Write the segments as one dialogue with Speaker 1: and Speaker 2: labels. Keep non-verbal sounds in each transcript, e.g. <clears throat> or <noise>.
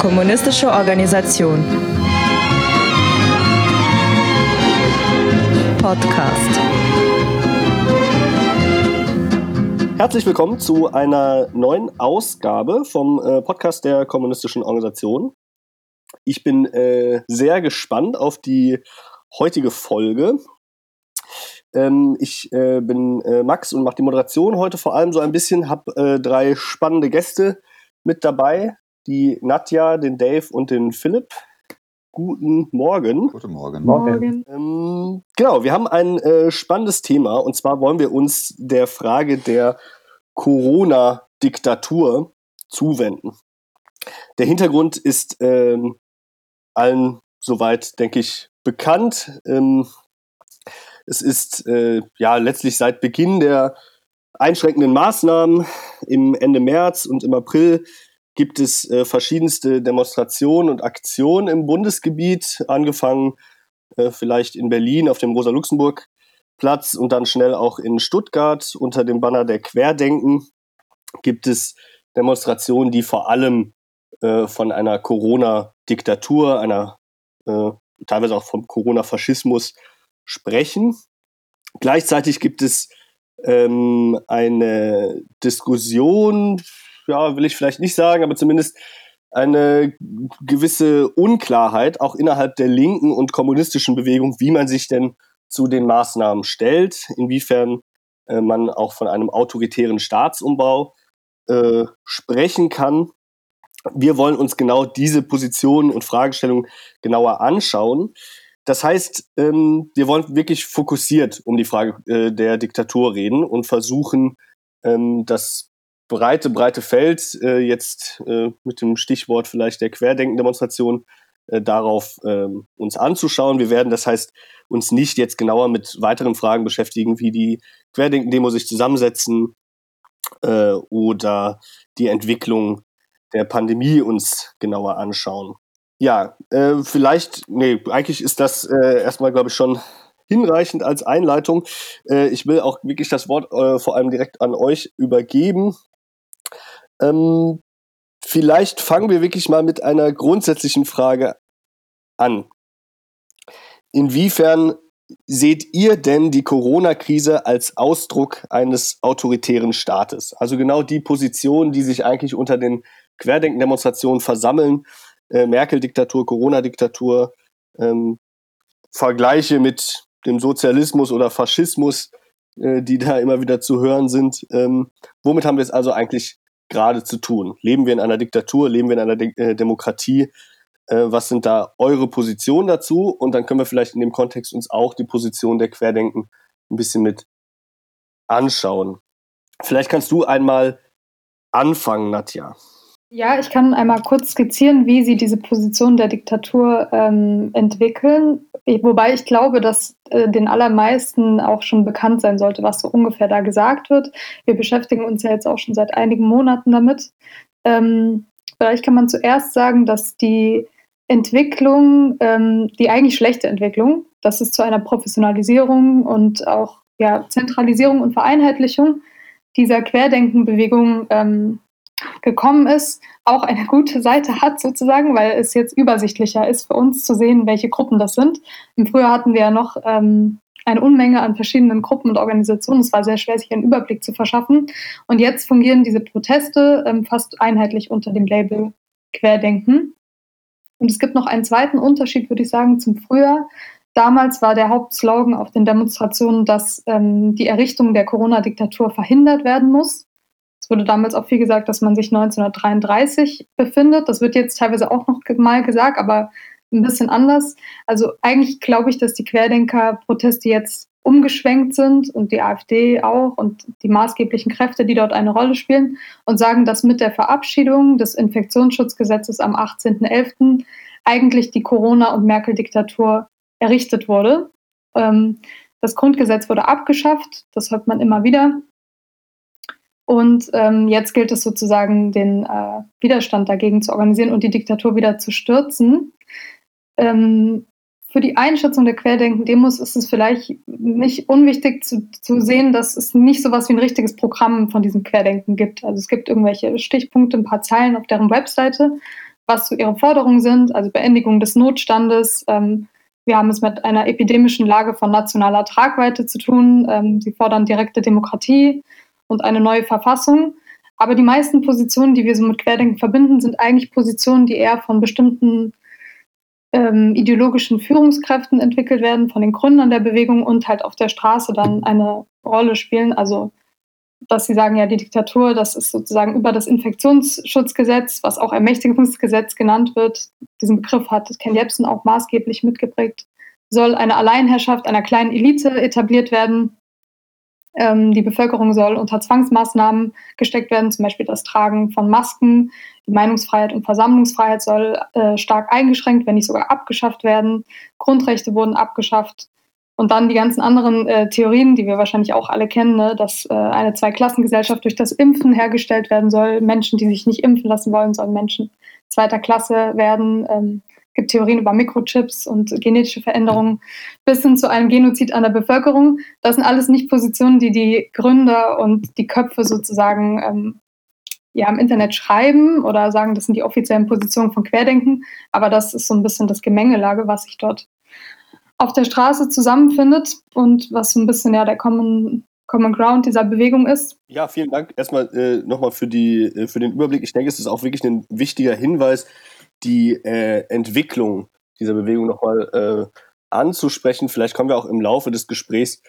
Speaker 1: Kommunistische Organisation. Podcast.
Speaker 2: Herzlich willkommen zu einer neuen Ausgabe vom äh, Podcast der Kommunistischen Organisation. Ich bin äh, sehr gespannt auf die heutige Folge. Ähm, ich äh, bin äh, Max und mache die Moderation heute vor allem so ein bisschen, habe äh, drei spannende Gäste mit dabei, die Nadja, den Dave und den Philipp. Guten Morgen.
Speaker 3: Guten Morgen.
Speaker 4: Morgen.
Speaker 2: Ähm, genau, wir haben ein äh, spannendes Thema und zwar wollen wir uns der Frage der Corona-Diktatur zuwenden. Der Hintergrund ist ähm, allen soweit, denke ich, bekannt. Ähm, es ist äh, ja letztlich seit Beginn der einschränkenden Maßnahmen im Ende März und im April gibt es äh, verschiedenste Demonstrationen und Aktionen im Bundesgebiet, angefangen äh, vielleicht in Berlin auf dem Rosa-Luxemburg-Platz und dann schnell auch in Stuttgart unter dem Banner der Querdenken gibt es Demonstrationen, die vor allem äh, von einer Corona-Diktatur, einer äh, teilweise auch vom Corona-Faschismus sprechen. Gleichzeitig gibt es ähm, eine Diskussion, ja, will ich vielleicht nicht sagen, aber zumindest eine gewisse Unklarheit auch innerhalb der linken und kommunistischen Bewegung, wie man sich denn zu den Maßnahmen stellt, inwiefern äh, man auch von einem autoritären Staatsumbau äh, sprechen kann. Wir wollen uns genau diese Positionen und Fragestellungen genauer anschauen. Das heißt, ähm, wir wollen wirklich fokussiert um die Frage äh, der Diktatur reden und versuchen, ähm, das breite, breite Feld äh, jetzt äh, mit dem Stichwort vielleicht der Querdenken-Demonstration äh, darauf ähm, uns anzuschauen. Wir werden, das heißt, uns nicht jetzt genauer mit weiteren Fragen beschäftigen, wie die Querdenken-Demo sich zusammensetzen äh, oder die Entwicklung der Pandemie uns genauer anschauen. Ja, äh, vielleicht, nee, eigentlich ist das äh, erstmal, glaube ich, schon hinreichend als Einleitung. Äh, ich will auch wirklich das Wort äh, vor allem direkt an euch übergeben. Ähm, vielleicht fangen wir wirklich mal mit einer grundsätzlichen Frage an. Inwiefern seht ihr denn die Corona-Krise als Ausdruck eines autoritären Staates? Also genau die Positionen, die sich eigentlich unter den Querdenken-Demonstrationen versammeln, äh, Merkel-Diktatur, Corona-Diktatur, ähm, Vergleiche mit dem Sozialismus oder Faschismus, äh, die da immer wieder zu hören sind. Ähm, womit haben wir es also eigentlich gerade zu tun? Leben wir in einer Diktatur? Leben wir in einer De äh, Demokratie? Äh, was sind da eure Positionen dazu? Und dann können wir vielleicht in dem Kontext uns auch die Position der Querdenken ein bisschen mit anschauen. Vielleicht kannst du einmal anfangen, Nadja.
Speaker 4: Ja, ich kann einmal kurz skizzieren, wie sie diese Position der Diktatur ähm, entwickeln. Ich, wobei ich glaube, dass äh, den allermeisten auch schon bekannt sein sollte, was so ungefähr da gesagt wird. Wir beschäftigen uns ja jetzt auch schon seit einigen Monaten damit. Ähm, vielleicht kann man zuerst sagen, dass die Entwicklung, ähm, die eigentlich schlechte Entwicklung, dass es zu einer Professionalisierung und auch ja, Zentralisierung und Vereinheitlichung dieser Querdenkenbewegung ähm, gekommen ist, auch eine gute Seite hat sozusagen, weil es jetzt übersichtlicher ist für uns zu sehen, welche Gruppen das sind. Im Frühjahr hatten wir ja noch ähm, eine Unmenge an verschiedenen Gruppen und Organisationen. Es war sehr schwer, sich einen Überblick zu verschaffen. Und jetzt fungieren diese Proteste ähm, fast einheitlich unter dem Label Querdenken. Und es gibt noch einen zweiten Unterschied, würde ich sagen, zum Frühjahr. Damals war der Hauptslogan auf den Demonstrationen, dass ähm, die Errichtung der Corona-Diktatur verhindert werden muss. Es wurde damals auch viel gesagt, dass man sich 1933 befindet. Das wird jetzt teilweise auch noch mal gesagt, aber ein bisschen anders. Also eigentlich glaube ich, dass die Querdenker-Proteste jetzt umgeschwenkt sind und die AfD auch und die maßgeblichen Kräfte, die dort eine Rolle spielen und sagen, dass mit der Verabschiedung des Infektionsschutzgesetzes am 18.11. eigentlich die Corona- und Merkel-Diktatur errichtet wurde. Ähm, das Grundgesetz wurde abgeschafft, das hört man immer wieder. Und ähm, jetzt gilt es sozusagen, den äh, Widerstand dagegen zu organisieren und die Diktatur wieder zu stürzen. Ähm, für die Einschätzung der Querdenken-Demos ist es vielleicht nicht unwichtig zu, zu sehen, dass es nicht so was wie ein richtiges Programm von diesem Querdenken gibt. Also es gibt irgendwelche Stichpunkte, ein paar Zeilen auf deren Webseite, was so ihre Forderungen sind, also Beendigung des Notstandes. Ähm, wir haben es mit einer epidemischen Lage von nationaler Tragweite zu tun. Ähm, sie fordern direkte Demokratie und eine neue Verfassung. Aber die meisten Positionen, die wir so mit Querdenken verbinden, sind eigentlich Positionen, die eher von bestimmten ähm, ideologischen Führungskräften entwickelt werden, von den Gründern der Bewegung und halt auf der Straße dann eine Rolle spielen. Also, dass sie sagen, ja, die Diktatur, das ist sozusagen über das Infektionsschutzgesetz, was auch Ermächtigungsgesetz genannt wird. Diesen Begriff hat Ken Jebsen auch maßgeblich mitgeprägt. Soll eine Alleinherrschaft einer kleinen Elite etabliert werden, ähm, die Bevölkerung soll unter Zwangsmaßnahmen gesteckt werden, zum Beispiel das Tragen von Masken. Die Meinungsfreiheit und Versammlungsfreiheit soll äh, stark eingeschränkt, wenn nicht sogar abgeschafft werden. Grundrechte wurden abgeschafft. Und dann die ganzen anderen äh, Theorien, die wir wahrscheinlich auch alle kennen, ne, dass äh, eine Zweiklassengesellschaft durch das Impfen hergestellt werden soll. Menschen, die sich nicht impfen lassen wollen, sollen Menschen zweiter Klasse werden. Ähm, gibt Theorien über Mikrochips und genetische Veränderungen bis hin zu einem Genozid an der Bevölkerung. Das sind alles nicht Positionen, die die Gründer und die Köpfe sozusagen ähm, ja, im Internet schreiben oder sagen, das sind die offiziellen Positionen von Querdenken. Aber das ist so ein bisschen das Gemengelage, was sich dort auf der Straße zusammenfindet und was so ein bisschen ja der Common, Common Ground dieser Bewegung ist.
Speaker 2: Ja, vielen Dank erstmal äh, nochmal für, äh, für den Überblick. Ich denke, es ist auch wirklich ein wichtiger Hinweis, die äh, Entwicklung dieser Bewegung nochmal äh, anzusprechen. Vielleicht kommen wir auch im Laufe des Gesprächs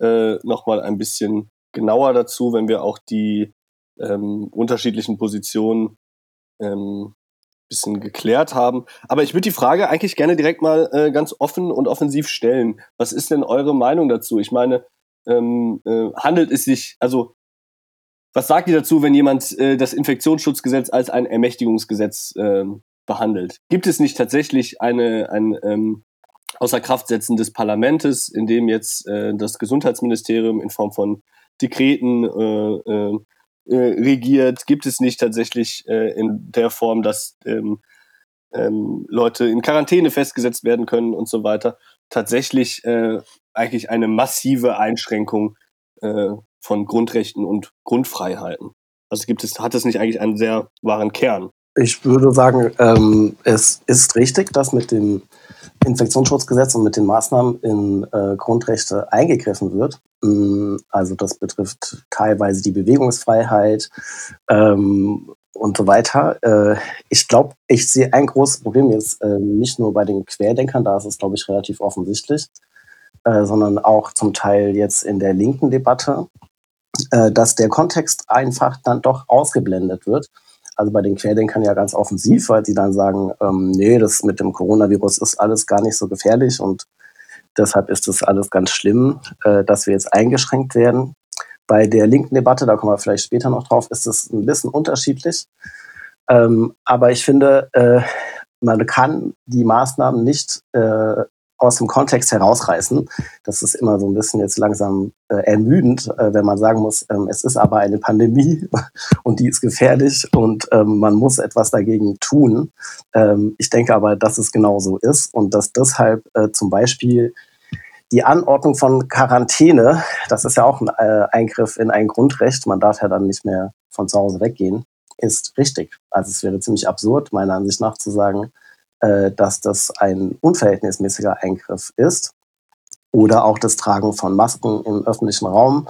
Speaker 2: äh, nochmal ein bisschen genauer dazu, wenn wir auch die ähm, unterschiedlichen Positionen ähm, bisschen geklärt haben. Aber ich würde die Frage eigentlich gerne direkt mal äh, ganz offen und offensiv stellen. Was ist denn eure Meinung dazu? Ich meine, ähm, äh, handelt es sich, also was sagt ihr dazu, wenn jemand äh, das Infektionsschutzgesetz als ein Ermächtigungsgesetz ähm, behandelt. Gibt es nicht tatsächlich eine, ein ähm, Außerkraftsetzen des Parlaments, in dem jetzt äh, das Gesundheitsministerium in Form von Dekreten äh, äh, äh, regiert? Gibt es nicht tatsächlich äh, in der Form, dass ähm, ähm, Leute in Quarantäne festgesetzt werden können und so weiter? Tatsächlich äh, eigentlich eine massive Einschränkung von Grundrechten und Grundfreiheiten. Also gibt es, hat es nicht eigentlich einen sehr wahren Kern?
Speaker 3: Ich würde sagen, ähm, es ist richtig, dass mit dem Infektionsschutzgesetz und mit den Maßnahmen in äh, Grundrechte eingegriffen wird. Mm, also das betrifft teilweise die Bewegungsfreiheit ähm, und so weiter. Äh, ich glaube, ich sehe ein großes Problem jetzt äh, nicht nur bei den Querdenkern, da ist es, glaube ich, relativ offensichtlich, äh, sondern auch zum Teil jetzt in der linken Debatte, äh, dass der Kontext einfach dann doch ausgeblendet wird also bei den Querdenkern ja ganz offensiv, weil sie dann sagen, ähm, nee, das mit dem Coronavirus ist alles gar nicht so gefährlich und deshalb ist das alles ganz schlimm, äh, dass wir jetzt eingeschränkt werden. Bei der linken Debatte, da kommen wir vielleicht später noch drauf, ist es ein bisschen unterschiedlich. Ähm, aber ich finde, äh, man kann die Maßnahmen nicht äh, aus dem Kontext herausreißen. Das ist immer so ein bisschen jetzt langsam äh, ermüdend, äh, wenn man sagen muss, ähm, es ist aber eine Pandemie <laughs> und die ist gefährlich und ähm, man muss etwas dagegen tun. Ähm, ich denke aber, dass es genau so ist und dass deshalb äh, zum Beispiel die Anordnung von Quarantäne, das ist ja auch ein äh, Eingriff in ein Grundrecht, man darf ja dann nicht mehr von zu Hause weggehen, ist richtig. Also es wäre ziemlich absurd, meiner Ansicht nach, zu sagen, äh, dass das ein unverhältnismäßiger Eingriff ist. Oder auch das Tragen von Masken im öffentlichen Raum.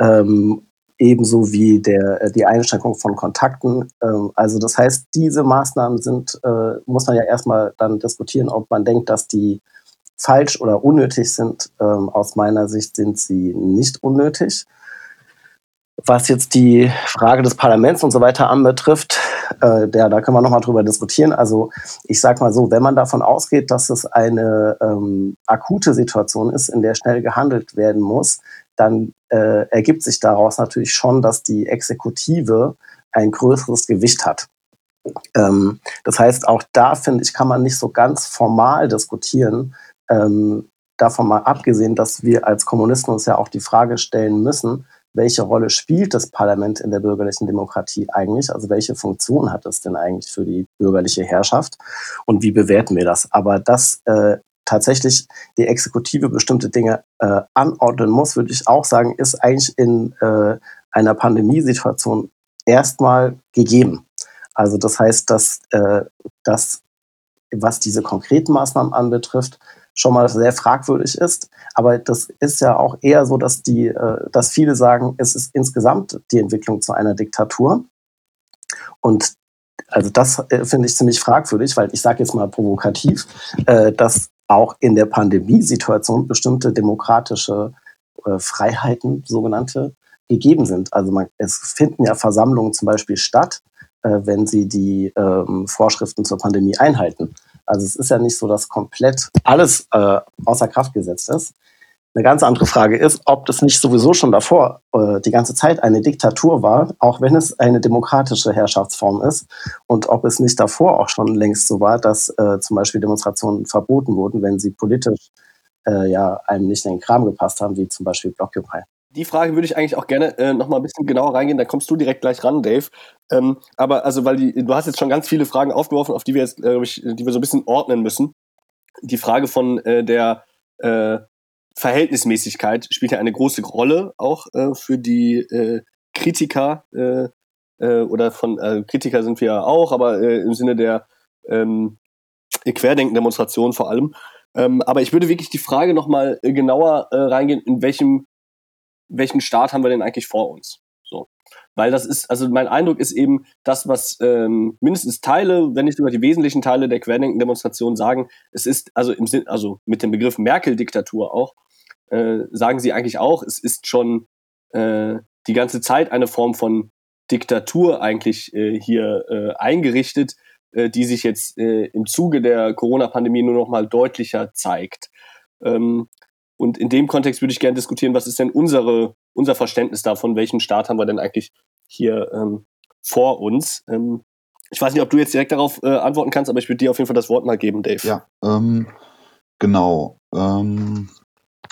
Speaker 3: Ähm, ebenso wie der, äh, die Einschränkung von Kontakten. Ähm, also das heißt, diese Maßnahmen sind, äh, muss man ja erstmal dann diskutieren, ob man denkt, dass die falsch oder unnötig sind. Ähm, aus meiner Sicht sind sie nicht unnötig. Was jetzt die Frage des Parlaments und so weiter anbetrifft, äh, der, da können wir nochmal drüber diskutieren. Also ich sage mal so, wenn man davon ausgeht, dass es eine ähm, akute Situation ist, in der schnell gehandelt werden muss, dann äh, ergibt sich daraus natürlich schon, dass die Exekutive ein größeres Gewicht hat. Ähm, das heißt, auch da finde ich, kann man nicht so ganz formal diskutieren. Ähm, davon mal abgesehen, dass wir als Kommunisten uns ja auch die Frage stellen müssen, welche Rolle spielt das Parlament in der bürgerlichen Demokratie eigentlich? Also welche Funktion hat es denn eigentlich für die bürgerliche Herrschaft? Und wie bewerten wir das? Aber das äh, tatsächlich die Exekutive bestimmte Dinge äh, anordnen muss, würde ich auch sagen, ist eigentlich in äh, einer Pandemiesituation erstmal gegeben. Also das heißt, dass äh, das, was diese konkreten Maßnahmen anbetrifft, schon mal sehr fragwürdig ist. Aber das ist ja auch eher so, dass die, äh, dass viele sagen, es ist insgesamt die Entwicklung zu einer Diktatur. Und also das äh, finde ich ziemlich fragwürdig, weil ich sage jetzt mal provokativ, äh, dass auch in der Pandemiesituation bestimmte demokratische Freiheiten, sogenannte, gegeben sind. Also man, es finden ja Versammlungen zum Beispiel statt, wenn sie die ähm, Vorschriften zur Pandemie einhalten. Also es ist ja nicht so, dass komplett alles äh, außer Kraft gesetzt ist. Eine ganz andere Frage ist, ob das nicht sowieso schon davor äh, die ganze Zeit eine Diktatur war, auch wenn es eine demokratische Herrschaftsform ist, und ob es nicht davor auch schon längst so war, dass äh, zum Beispiel Demonstrationen verboten wurden, wenn sie politisch äh, ja einem nicht in den Kram gepasst haben, wie zum Beispiel Blockupy.
Speaker 2: Die Frage würde ich eigentlich auch gerne äh, noch mal ein bisschen genauer reingehen. Da kommst du direkt gleich ran, Dave. Ähm, aber also, weil die, du hast jetzt schon ganz viele Fragen aufgeworfen, auf die wir jetzt, glaube ich, die wir so ein bisschen ordnen müssen. Die Frage von äh, der äh, Verhältnismäßigkeit spielt ja eine große Rolle auch äh, für die äh, Kritiker äh, oder von Kritiker sind wir ja auch, aber im Sinne der ähm, Querdenken-Demonstration vor allem. Ähm, aber ich würde wirklich die Frage nochmal genauer reingehen, in welchem, welchen Staat haben wir denn eigentlich vor uns? So. Weil das ist, also mein Eindruck ist eben, das, was ähm, mindestens Teile, wenn nicht sogar die wesentlichen Teile der Querdenken-Demonstration sagen, es ist also im Sinn, also mit dem Begriff Merkel-Diktatur auch, äh, sagen sie eigentlich auch, es ist schon äh, die ganze Zeit eine Form von Diktatur eigentlich äh, hier äh, eingerichtet, äh, die sich jetzt äh, im Zuge der Corona-Pandemie nur noch mal deutlicher zeigt. Ähm, und in dem Kontext würde ich gerne diskutieren, was ist denn unsere, unser Verständnis davon, welchen Staat haben wir denn eigentlich hier ähm, vor uns? Ähm, ich weiß nicht, ob du jetzt direkt darauf äh, antworten kannst, aber ich würde dir auf jeden Fall das Wort mal geben, Dave.
Speaker 5: Ja, ähm, genau. Ähm,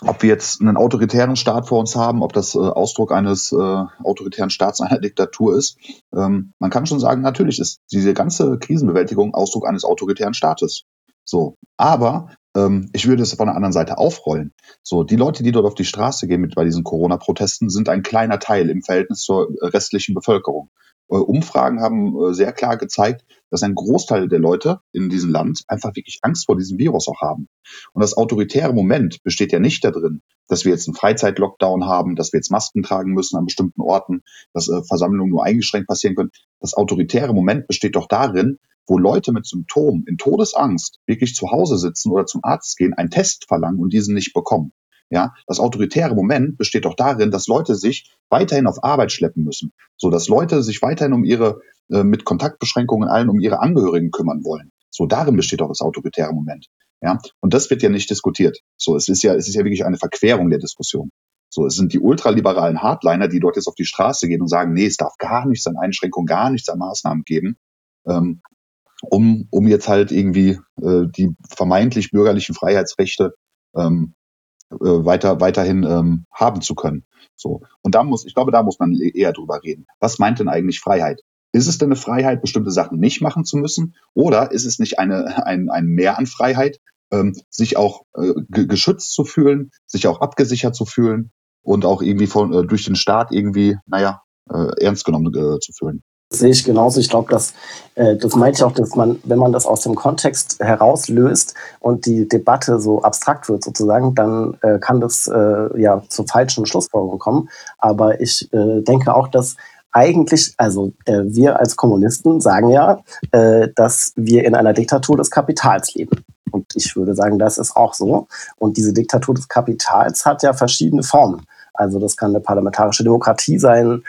Speaker 5: ob wir jetzt einen autoritären Staat vor uns haben, ob das äh, Ausdruck eines äh, autoritären Staats, einer Diktatur ist. Ähm, man kann schon sagen, natürlich ist diese ganze Krisenbewältigung Ausdruck eines autoritären Staates. So, aber ähm, ich würde es von der anderen Seite aufrollen. So, die Leute, die dort auf die Straße gehen mit bei diesen Corona-Protesten, sind ein kleiner Teil im Verhältnis zur restlichen Bevölkerung. Äh, Umfragen haben äh, sehr klar gezeigt, dass ein Großteil der Leute in diesem Land einfach wirklich Angst vor diesem Virus auch haben. Und das autoritäre Moment besteht ja nicht darin, dass wir jetzt einen Freizeitlockdown haben, dass wir jetzt Masken tragen müssen an bestimmten Orten, dass äh, Versammlungen nur eingeschränkt passieren können. Das autoritäre Moment besteht doch darin, wo Leute mit Symptomen in Todesangst wirklich zu Hause sitzen oder zum Arzt gehen, einen Test verlangen und diesen nicht bekommen. Ja, das autoritäre Moment besteht doch darin, dass Leute sich weiterhin auf Arbeit schleppen müssen, so dass Leute sich weiterhin um ihre äh, mit Kontaktbeschränkungen allen um ihre Angehörigen kümmern wollen. So darin besteht doch das autoritäre Moment. Ja, und das wird ja nicht diskutiert. So, es ist ja, es ist ja wirklich eine Verquerung der Diskussion. So, es sind die ultraliberalen Hardliner, die dort jetzt auf die Straße gehen und sagen, nee, es darf gar nichts an Einschränkungen, gar nichts an Maßnahmen geben, ähm, um, um jetzt halt irgendwie äh, die vermeintlich bürgerlichen Freiheitsrechte ähm, äh, weiter, weiterhin ähm, haben zu können. So. Und da muss, ich glaube, da muss man eher drüber reden. Was meint denn eigentlich Freiheit? Ist es denn eine Freiheit, bestimmte Sachen nicht machen zu müssen? Oder ist es nicht eine, ein, ein Mehr an Freiheit, ähm, sich auch äh, geschützt zu fühlen, sich auch abgesichert zu fühlen und auch irgendwie von, äh, durch den Staat irgendwie, naja, äh, ernst genommen äh, zu fühlen?
Speaker 3: Sehe ich genauso. Ich glaube, dass äh, das meinte ich auch, dass man, wenn man das aus dem Kontext herauslöst und die Debatte so abstrakt wird sozusagen, dann äh, kann das äh, ja zu falschen Schlussfolgerungen kommen. Aber ich äh, denke auch, dass eigentlich, also äh, wir als Kommunisten sagen ja, äh, dass wir in einer Diktatur des Kapitals leben. Und ich würde sagen, das ist auch so. Und diese Diktatur des Kapitals hat ja verschiedene Formen. Also das kann eine parlamentarische Demokratie sein,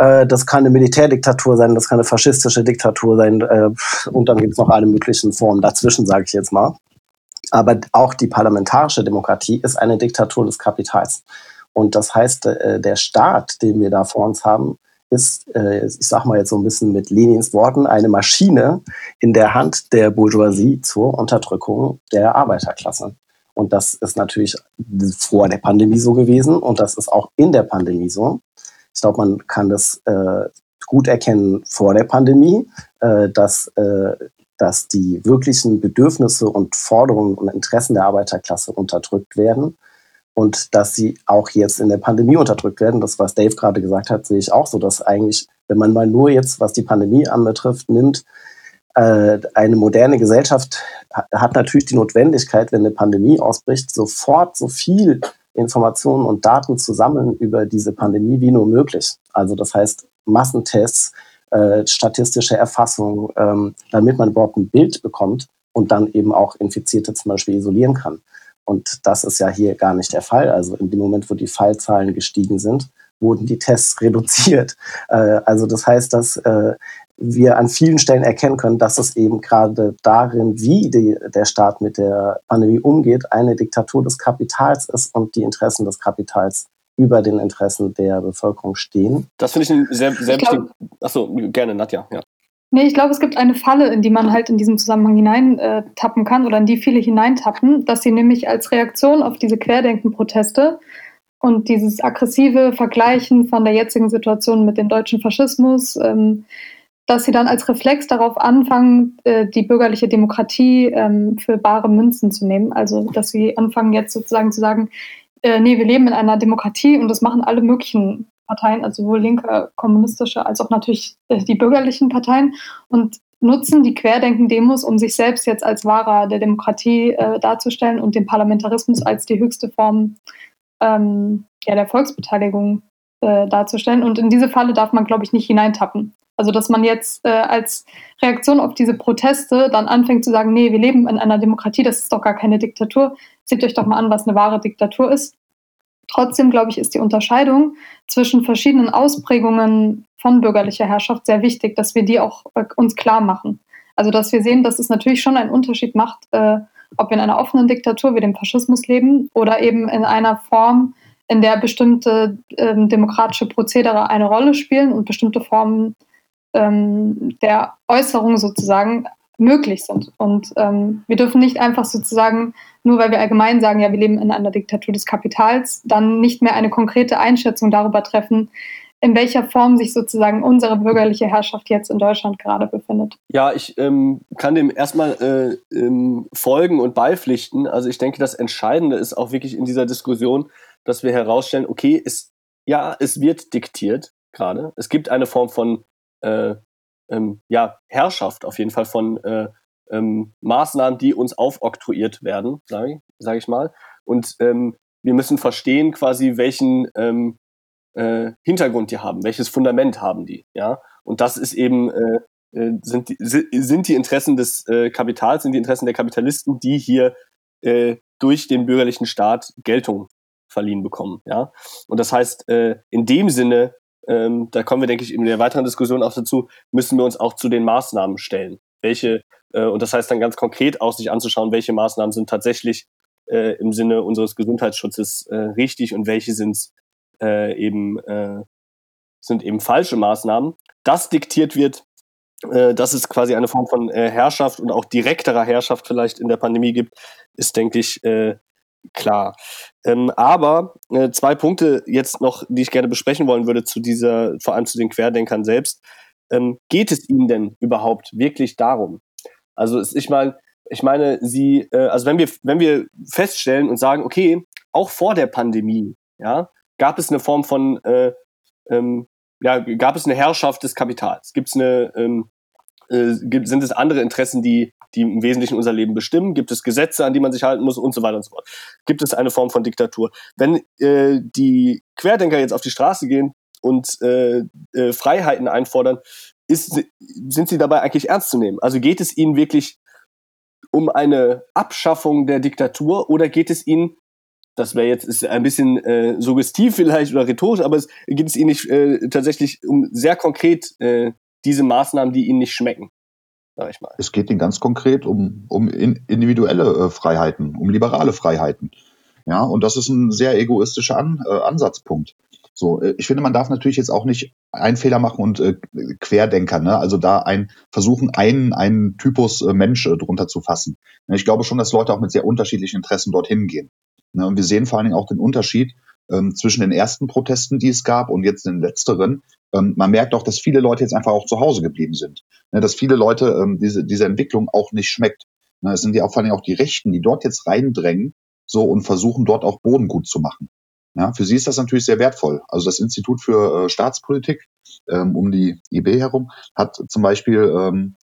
Speaker 3: äh, das kann eine Militärdiktatur sein, das kann eine faschistische Diktatur sein äh, und dann gibt es noch alle möglichen Formen dazwischen, sage ich jetzt mal. Aber auch die parlamentarische Demokratie ist eine Diktatur des Kapitals. Und das heißt, äh, der Staat, den wir da vor uns haben, ist, ich sage mal jetzt so ein bisschen mit Lenins Worten, eine Maschine in der Hand der Bourgeoisie zur Unterdrückung der Arbeiterklasse. Und das ist natürlich vor der Pandemie so gewesen und das ist auch in der Pandemie so. Ich glaube, man kann das äh, gut erkennen vor der Pandemie, äh, dass äh, dass die wirklichen Bedürfnisse und Forderungen und Interessen der Arbeiterklasse unterdrückt werden und dass sie auch jetzt in der Pandemie unterdrückt werden. Das, was Dave gerade gesagt hat, sehe ich auch so, dass eigentlich, wenn man mal nur jetzt, was die Pandemie anbetrifft, nimmt, äh, eine moderne Gesellschaft hat natürlich die Notwendigkeit, wenn eine Pandemie ausbricht, sofort so viel Informationen und Daten zu sammeln über diese Pandemie wie nur möglich. Also das heißt Massentests, äh, statistische Erfassung, ähm, damit man überhaupt ein Bild bekommt und dann eben auch Infizierte zum Beispiel isolieren kann. Und das ist ja hier gar nicht der Fall. Also in dem Moment, wo die Fallzahlen gestiegen sind, wurden die Tests <laughs> reduziert. Äh, also das heißt, dass äh, wir an vielen Stellen erkennen können, dass es eben gerade darin, wie die, der Staat mit der Pandemie umgeht, eine Diktatur des Kapitals ist und die Interessen des Kapitals über den Interessen der Bevölkerung stehen.
Speaker 2: Das finde ich ein sehr, sehr wichtig. Achso, gerne, Nadja. Ja.
Speaker 4: Nee, ich glaube, es gibt eine Falle, in die man halt in diesem Zusammenhang hineintappen äh, kann oder in die viele hineintappen, dass sie nämlich als Reaktion auf diese Querdenken-Proteste und dieses aggressive Vergleichen von der jetzigen Situation mit dem deutschen Faschismus, ähm, dass sie dann als Reflex darauf anfangen, äh, die bürgerliche Demokratie ähm, für bare Münzen zu nehmen. Also, dass sie anfangen jetzt sozusagen zu sagen, äh, nee, wir leben in einer Demokratie und das machen alle möglichen Parteien, also sowohl linke, kommunistische als auch natürlich äh, die bürgerlichen Parteien und nutzen die Querdenken-Demos, um sich selbst jetzt als Wahrer der Demokratie darzustellen und den Parlamentarismus als die höchste Form ähm, ja, der Volksbeteiligung äh, darzustellen. Und in diese Falle darf man, glaube ich, nicht hineintappen. Also, dass man jetzt äh, als Reaktion auf diese Proteste dann anfängt zu sagen, nee, wir leben in einer Demokratie, das ist doch gar keine Diktatur. Seht euch doch mal an, was eine wahre Diktatur ist. Trotzdem, glaube ich, ist die Unterscheidung zwischen verschiedenen Ausprägungen von bürgerlicher Herrschaft sehr wichtig, dass wir die auch äh, uns klar machen. Also, dass wir sehen, dass es natürlich schon einen Unterschied macht, äh, ob wir in einer offenen Diktatur wie dem Faschismus leben oder eben in einer Form, in der bestimmte ähm, demokratische Prozedere eine Rolle spielen und bestimmte Formen ähm, der Äußerung sozusagen möglich sind. Und ähm, wir dürfen nicht einfach sozusagen, nur weil wir allgemein sagen, ja, wir leben in einer Diktatur des Kapitals, dann nicht mehr eine konkrete Einschätzung darüber treffen, in welcher Form sich sozusagen unsere bürgerliche Herrschaft jetzt in Deutschland gerade befindet.
Speaker 2: Ja, ich ähm, kann dem erstmal äh, ähm, folgen und beipflichten. Also ich denke, das Entscheidende ist auch wirklich in dieser Diskussion, dass wir herausstellen, okay, es, ja, es wird diktiert gerade. Es gibt eine Form von äh, ähm, ja, Herrschaft auf jeden Fall von äh, ähm, Maßnahmen, die uns aufoktroyiert werden, sage ich, sag ich mal. Und ähm, wir müssen verstehen quasi, welchen ähm, äh, Hintergrund die haben, welches Fundament haben die, ja. Und das ist eben, äh, äh sind, die, sind die Interessen des äh, Kapitals, sind die Interessen der Kapitalisten, die hier durch den bürgerlichen Staat Geltung verliehen bekommen, ja. Und das heißt, in dem Sinne ähm, da kommen wir, denke ich, in der weiteren Diskussion auch dazu, müssen wir uns auch zu den Maßnahmen stellen. Welche, äh, und das heißt dann ganz konkret auch sich anzuschauen, welche Maßnahmen sind tatsächlich äh, im Sinne unseres Gesundheitsschutzes äh, richtig und welche sind äh, eben äh, sind eben falsche Maßnahmen. Das diktiert wird, äh, dass es quasi eine Form von Herrschaft und auch direkterer Herrschaft vielleicht in der Pandemie gibt, ist, denke ich, klar. Ähm, aber äh, zwei Punkte jetzt noch, die ich gerne besprechen wollen würde zu dieser, vor allem zu den Querdenkern selbst. Ähm, geht es ihnen denn überhaupt wirklich darum? Also ich meine, ich meine, sie, äh, also wenn wir, wenn wir feststellen und sagen, okay, auch vor der Pandemie, ja, gab es eine Form von, äh, ähm, ja, gab es eine Herrschaft des Kapitals? Gibt es eine, ähm, äh, gibt, sind es andere Interessen, die die im Wesentlichen unser Leben bestimmen? Gibt es Gesetze, an die man sich halten muss und so weiter und so fort? Gibt es eine Form von Diktatur? Wenn äh, die Querdenker jetzt auf die Straße gehen und äh, äh, Freiheiten einfordern, ist, sind sie dabei eigentlich ernst zu nehmen? Also geht es ihnen wirklich um eine Abschaffung der Diktatur oder geht es ihnen das wäre jetzt ist ein bisschen äh, suggestiv vielleicht oder rhetorisch, aber es geht es Ihnen nicht äh, tatsächlich um sehr konkret äh, diese Maßnahmen, die Ihnen nicht schmecken
Speaker 5: sag ich mal. Es geht ihnen ganz konkret um, um individuelle äh, Freiheiten, um liberale Freiheiten. Ja, und das ist ein sehr egoistischer An, äh, Ansatzpunkt. So, äh, ich finde, man darf natürlich jetzt auch nicht einen Fehler machen und äh, Querdenker, ne? also da ein versuchen, einen, einen Typus äh, Mensch äh, drunter zu fassen. Ich glaube schon, dass Leute auch mit sehr unterschiedlichen Interessen dorthin gehen. Ne? Und wir sehen vor allen Dingen auch den Unterschied ähm, zwischen den ersten Protesten, die es gab, und jetzt den letzteren, ähm, man merkt auch, dass viele Leute jetzt einfach auch zu Hause geblieben sind. Ne, dass viele Leute ähm, diese, diese Entwicklung auch nicht schmeckt. Ne, es sind ja auch vor allem auch die Rechten, die dort jetzt reindrängen so und versuchen dort auch Boden gut zu machen. Ja, für sie ist das natürlich sehr wertvoll. Also das Institut für äh, Staatspolitik ähm, um die IB herum hat zum Beispiel ähm,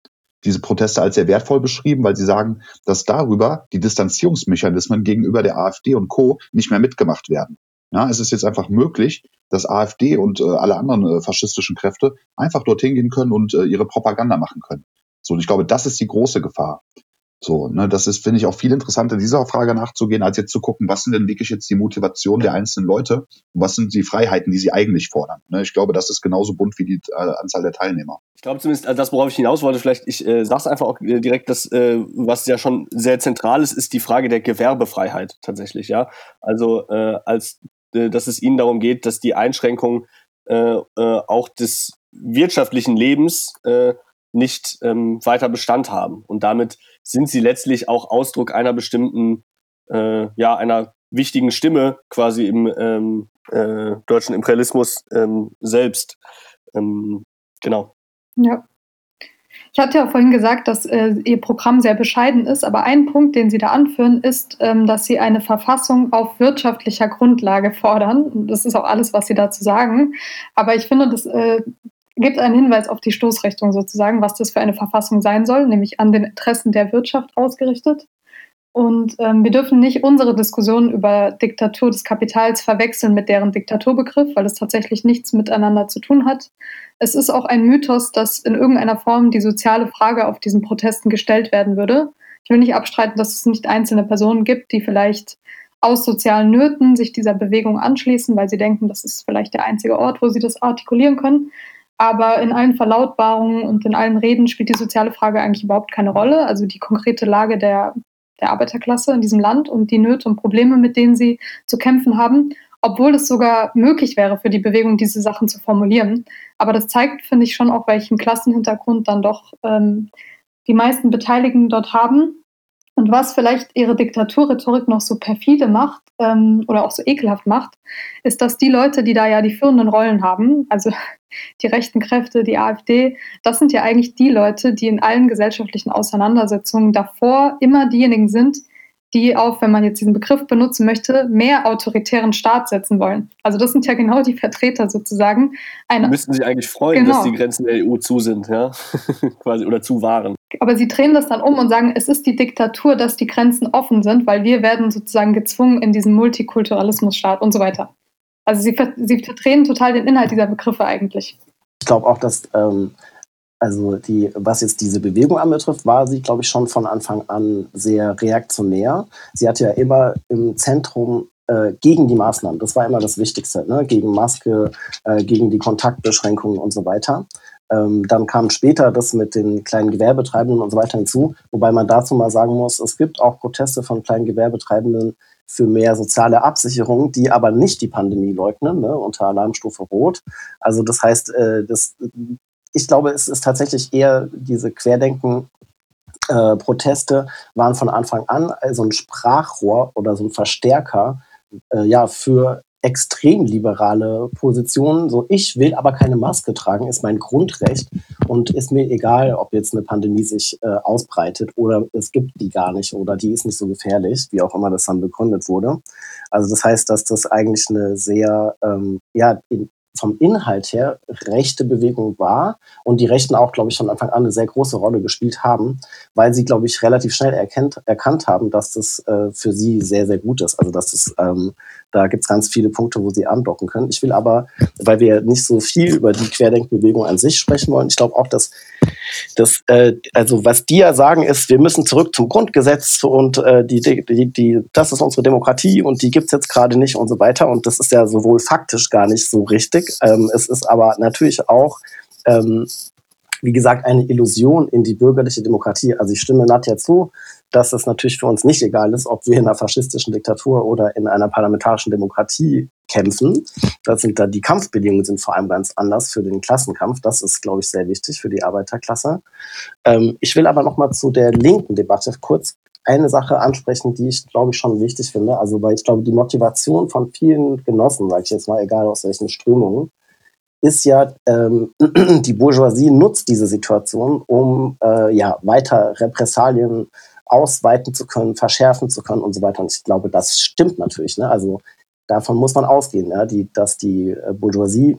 Speaker 5: diese Proteste als sehr wertvoll beschrieben, weil sie sagen, dass darüber die Distanzierungsmechanismen gegenüber der AfD und Co. nicht mehr mitgemacht werden. Ja, es ist jetzt einfach möglich, dass AfD und äh, alle anderen äh, faschistischen Kräfte einfach dorthin gehen können und äh, ihre Propaganda machen können. So, und ich glaube, das ist die große Gefahr. So, ne, das ist, finde ich, auch viel interessanter, dieser Frage nachzugehen, als jetzt zu gucken, was sind denn wirklich jetzt die Motivation der einzelnen Leute und was sind die Freiheiten, die sie eigentlich fordern. Ne, ich glaube, das ist genauso bunt wie die äh, Anzahl der Teilnehmer.
Speaker 2: Ich glaube zumindest, also das, worauf ich hinaus wollte, vielleicht, ich äh, sage es einfach auch äh, direkt, dass, äh, was ja schon sehr zentral ist, ist die Frage der Gewerbefreiheit tatsächlich, ja. Also äh, als dass es ihnen darum geht, dass die Einschränkung äh, äh, auch des wirtschaftlichen Lebens äh, nicht ähm, weiter Bestand haben. Und damit sind sie letztlich auch Ausdruck einer bestimmten, äh, ja, einer wichtigen Stimme quasi im ähm, äh, deutschen Imperialismus ähm, selbst. Ähm, genau.
Speaker 4: Ja. Ich hatte ja vorhin gesagt, dass äh, Ihr Programm sehr bescheiden ist, aber ein Punkt, den Sie da anführen, ist, ähm, dass Sie eine Verfassung auf wirtschaftlicher Grundlage fordern. Das ist auch alles, was Sie dazu sagen. Aber ich finde, das äh, gibt einen Hinweis auf die Stoßrichtung sozusagen, was das für eine Verfassung sein soll, nämlich an den Interessen der Wirtschaft ausgerichtet. Und ähm, wir dürfen nicht unsere Diskussion über Diktatur des Kapitals verwechseln mit deren Diktaturbegriff, weil es tatsächlich nichts miteinander zu tun hat. Es ist auch ein Mythos, dass in irgendeiner Form die soziale Frage auf diesen Protesten gestellt werden würde. Ich will nicht abstreiten, dass es nicht einzelne Personen gibt, die vielleicht aus sozialen Nöten sich dieser Bewegung anschließen, weil sie denken, das ist vielleicht der einzige Ort, wo sie das artikulieren können. Aber in allen Verlautbarungen und in allen Reden spielt die soziale Frage eigentlich überhaupt keine Rolle. Also die konkrete Lage der der Arbeiterklasse in diesem Land und die Nöte und Probleme, mit denen sie zu kämpfen haben, obwohl es sogar möglich wäre für die Bewegung, diese Sachen zu formulieren. Aber das zeigt, finde ich, schon auch, welchen Klassenhintergrund dann doch ähm, die meisten Beteiligten dort haben und was vielleicht ihre Diktaturrhetorik noch so perfide macht ähm, oder auch so ekelhaft macht, ist, dass die Leute, die da ja die führenden Rollen haben, also <laughs> die rechten Kräfte, die AfD, das sind ja eigentlich die Leute, die in allen gesellschaftlichen Auseinandersetzungen davor immer diejenigen sind, die auf, wenn man jetzt diesen Begriff benutzen möchte, mehr autoritären Staat setzen wollen. Also das sind ja genau die Vertreter sozusagen.
Speaker 2: Eine, müssten sich eigentlich freuen, genau. dass die Grenzen der EU zu sind, ja, <laughs> quasi oder zu waren.
Speaker 4: Aber sie drehen das dann um und sagen, es ist die Diktatur, dass die Grenzen offen sind, weil wir werden sozusagen gezwungen in diesen Multikulturalismusstaat und so weiter. Also sie, sie verdrehen total den Inhalt dieser Begriffe eigentlich.
Speaker 3: Ich glaube auch, dass ähm, also die, was jetzt diese Bewegung anbetrifft, war sie, glaube ich, schon von Anfang an sehr reaktionär. Sie hatte ja immer im Zentrum äh, gegen die Maßnahmen, das war immer das Wichtigste, ne? gegen Maske, äh, gegen die Kontaktbeschränkungen und so weiter. Ähm, dann kam später das mit den kleinen Gewerbetreibenden und so weiter hinzu, wobei man dazu mal sagen muss, es gibt auch Proteste von kleinen Gewerbetreibenden für mehr soziale Absicherung, die aber nicht die Pandemie leugnen, ne, unter Alarmstufe Rot. Also das heißt, äh, das, ich glaube, es ist tatsächlich eher diese Querdenken. Äh, Proteste waren von Anfang an so ein Sprachrohr oder so ein Verstärker äh, ja, für extrem liberale Positionen. So, ich will aber keine Maske tragen, ist mein Grundrecht und ist mir egal, ob jetzt eine Pandemie sich äh, ausbreitet oder es gibt die gar nicht oder die ist nicht so gefährlich, wie auch immer das dann begründet wurde. Also das heißt, dass das eigentlich eine sehr ähm, ja, in, vom Inhalt her rechte Bewegung war und die Rechten auch, glaube ich, von Anfang an eine sehr große Rolle gespielt haben, weil sie, glaube ich, relativ schnell erkennt, erkannt haben, dass das äh, für sie sehr, sehr gut ist. Also dass das, ähm, da gibt es ganz viele Punkte, wo sie andocken können. Ich will aber, weil wir nicht so viel über die Querdenkbewegung an sich sprechen wollen, ich glaube auch, dass, dass äh, also was die ja sagen, ist, wir müssen zurück zum Grundgesetz und äh, die, die, die, das ist unsere Demokratie und die gibt es jetzt gerade nicht und so weiter. Und das ist ja sowohl faktisch gar nicht so richtig, ähm, es ist aber natürlich auch, ähm, wie gesagt, eine Illusion in die bürgerliche Demokratie. Also ich stimme Nadja zu, dass es natürlich für uns nicht egal ist, ob wir in einer faschistischen Diktatur oder in einer parlamentarischen Demokratie kämpfen. Das sind da die Kampfbedingungen sind vor allem ganz anders für den Klassenkampf. Das ist, glaube ich, sehr wichtig für die Arbeiterklasse. Ähm, ich will aber noch mal zu der linken Debatte kurz eine Sache ansprechen, die ich, glaube ich, schon wichtig finde. Also, weil ich glaube, die Motivation von vielen Genossen, sage ich jetzt mal, egal aus welchen Strömungen, ist ja, ähm, <clears throat> die Bourgeoisie nutzt diese Situation, um äh, ja, weiter Repressalien ausweiten zu können, verschärfen zu können und so weiter. Und ich glaube, das stimmt natürlich. Ne? Also davon muss man ausgehen, ja? die, dass die äh, Bourgeoisie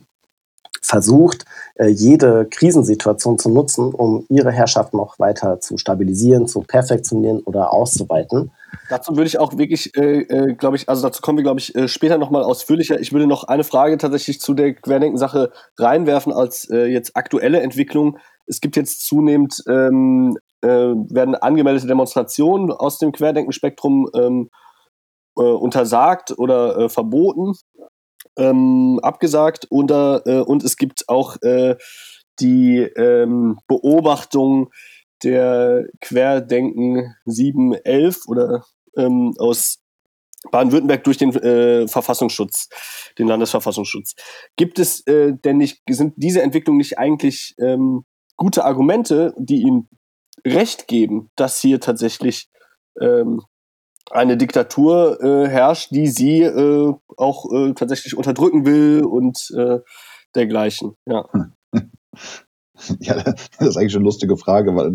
Speaker 3: versucht, äh, jede Krisensituation zu nutzen, um ihre Herrschaft noch weiter zu stabilisieren, zu perfektionieren oder auszuweiten.
Speaker 2: Dazu würde ich auch wirklich, äh, äh, glaube ich, also dazu kommen wir, glaube ich, später nochmal ausführlicher. Ich würde noch eine Frage tatsächlich zu der Querdenken-Sache reinwerfen als äh, jetzt aktuelle Entwicklung. Es gibt jetzt zunehmend, ähm, äh, werden angemeldete Demonstrationen aus dem Querdenken-Spektrum ähm, äh, untersagt oder äh, verboten ähm, abgesagt oder, äh, und es gibt auch äh, die ähm, Beobachtung der Querdenken 711 oder ähm, aus Baden-Württemberg durch den äh, Verfassungsschutz, den Landesverfassungsschutz. Gibt es äh, denn nicht, sind diese Entwicklungen nicht eigentlich ähm, gute Argumente, die ihnen Recht geben, dass hier tatsächlich ähm, eine Diktatur äh, herrscht, die sie äh, auch äh, tatsächlich unterdrücken will und äh, dergleichen. Ja. <laughs>
Speaker 5: Ja, das ist eigentlich eine lustige Frage, weil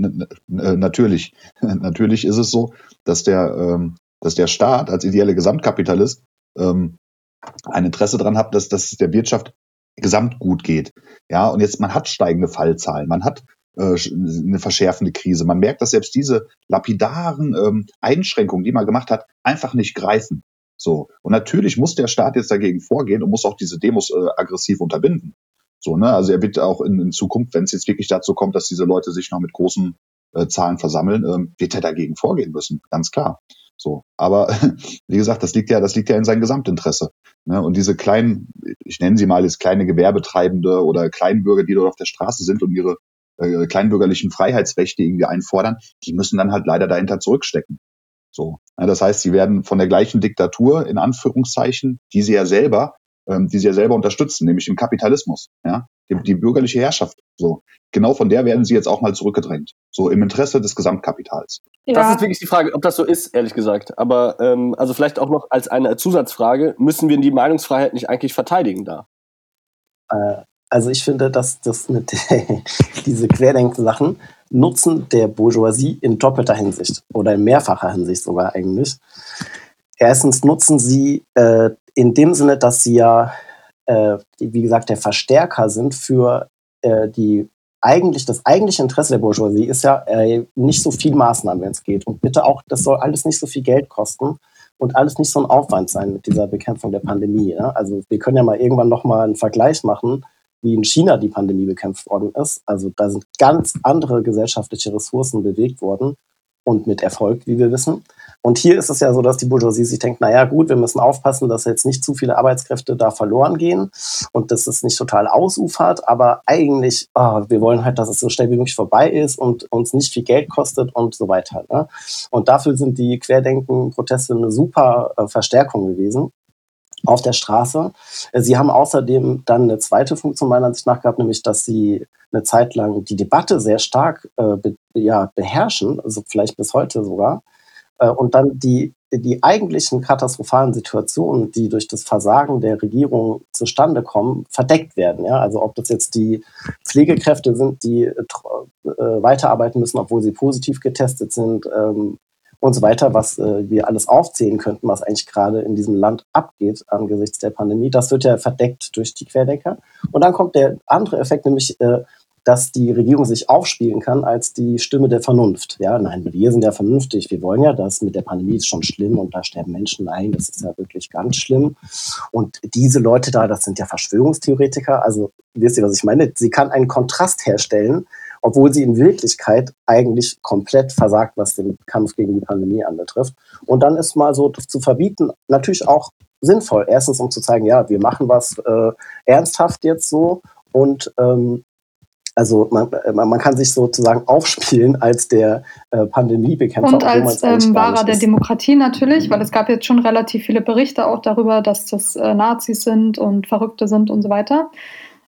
Speaker 5: natürlich, <laughs> natürlich ist es so, dass der, ähm, dass der Staat als ideelle Gesamtkapitalist ähm, ein Interesse daran hat, dass, dass es der Wirtschaft gesamt gut geht. Ja, und jetzt man hat steigende Fallzahlen, man hat äh, eine verschärfende Krise. Man merkt, dass selbst diese lapidaren ähm, Einschränkungen, die man gemacht hat, einfach nicht greifen. So. Und natürlich muss der Staat jetzt dagegen vorgehen und muss auch diese Demos äh, aggressiv unterbinden. So, ne? Also er wird auch in, in Zukunft, wenn es jetzt wirklich dazu kommt, dass diese Leute sich noch mit großen äh, Zahlen versammeln, ähm, wird er dagegen vorgehen müssen, ganz klar. So, aber <laughs> wie gesagt, das liegt ja, das liegt ja in seinem Gesamtinteresse. Ne? Und diese kleinen, ich nenne sie mal jetzt kleine Gewerbetreibende oder Kleinbürger, die dort auf der Straße sind und ihre äh, kleinbürgerlichen Freiheitsrechte irgendwie einfordern, die müssen dann halt leider dahinter zurückstecken. So, ja, das heißt, sie werden von der gleichen Diktatur in Anführungszeichen, die sie ja selber, ähm, die sie ja selber unterstützen, nämlich im Kapitalismus, ja, die, die bürgerliche Herrschaft. So, genau von der werden sie jetzt auch mal zurückgedrängt. So im Interesse des Gesamtkapitals.
Speaker 2: Ja. Das ist wirklich die Frage, ob das so ist, ehrlich gesagt. Aber ähm, also vielleicht auch noch als eine Zusatzfrage: Müssen wir die Meinungsfreiheit nicht eigentlich verteidigen da?
Speaker 3: Äh, also ich finde, dass das mit <laughs> diese Querdenken-Sachen Nutzen der Bourgeoisie in doppelter Hinsicht oder in mehrfacher Hinsicht sogar eigentlich. Erstens nutzen sie äh, in dem Sinne, dass sie ja, äh, wie gesagt, der Verstärker sind für äh, die eigentlich, das eigentliche Interesse der Bourgeoisie ist ja äh, nicht so viel Maßnahmen, wenn es geht. Und bitte auch, das soll alles nicht so viel Geld kosten und alles nicht so ein Aufwand sein mit dieser Bekämpfung der Pandemie. Ja? Also wir können ja mal irgendwann nochmal einen Vergleich machen wie in China die Pandemie bekämpft worden ist. Also da sind ganz andere gesellschaftliche Ressourcen bewegt worden und mit Erfolg, wie wir wissen. Und hier ist es ja so, dass die Bourgeoisie sich denkt, naja gut, wir müssen aufpassen, dass jetzt nicht zu viele Arbeitskräfte da verloren gehen und dass es nicht total ausufert, aber eigentlich, oh, wir wollen halt, dass es so schnell wie möglich vorbei ist und uns nicht viel Geld kostet und so weiter. Ne? Und dafür sind die Querdenken-Proteste eine super äh, Verstärkung gewesen auf der Straße. Sie haben außerdem dann eine zweite Funktion meiner Ansicht nach gehabt, nämlich dass sie eine Zeit lang die Debatte sehr stark äh, be, ja, beherrschen, also vielleicht bis heute sogar, äh, und dann die, die eigentlichen katastrophalen Situationen, die durch das Versagen der Regierung zustande kommen, verdeckt werden. Ja? Also ob das jetzt die Pflegekräfte sind, die äh, weiterarbeiten müssen, obwohl sie positiv getestet sind, ähm, und so weiter, was äh, wir alles aufzählen könnten, was eigentlich gerade in diesem Land abgeht angesichts der Pandemie. Das wird ja verdeckt durch die Querdenker. Und dann kommt der andere Effekt, nämlich, äh, dass die Regierung sich aufspielen kann als die Stimme der Vernunft. Ja, nein, wir sind ja vernünftig. Wir wollen ja das mit der Pandemie ist schon schlimm und da sterben Menschen. Nein, das ist ja wirklich ganz schlimm. Und diese Leute da, das sind ja Verschwörungstheoretiker. Also, wisst ihr, was ich meine? Sie kann einen Kontrast herstellen obwohl sie in Wirklichkeit eigentlich komplett versagt, was den Kampf gegen die Pandemie anbetrifft. Und dann ist mal so zu verbieten natürlich auch sinnvoll. Erstens, um zu zeigen, ja, wir machen was äh, ernsthaft jetzt so und ähm, also man, man, kann sich sozusagen aufspielen als der äh, Pandemiebekämpfer.
Speaker 4: Und als ähm, Wahrer der Demokratie natürlich, weil es gab jetzt schon relativ viele Berichte auch darüber, dass das äh, Nazis sind und Verrückte sind und so weiter.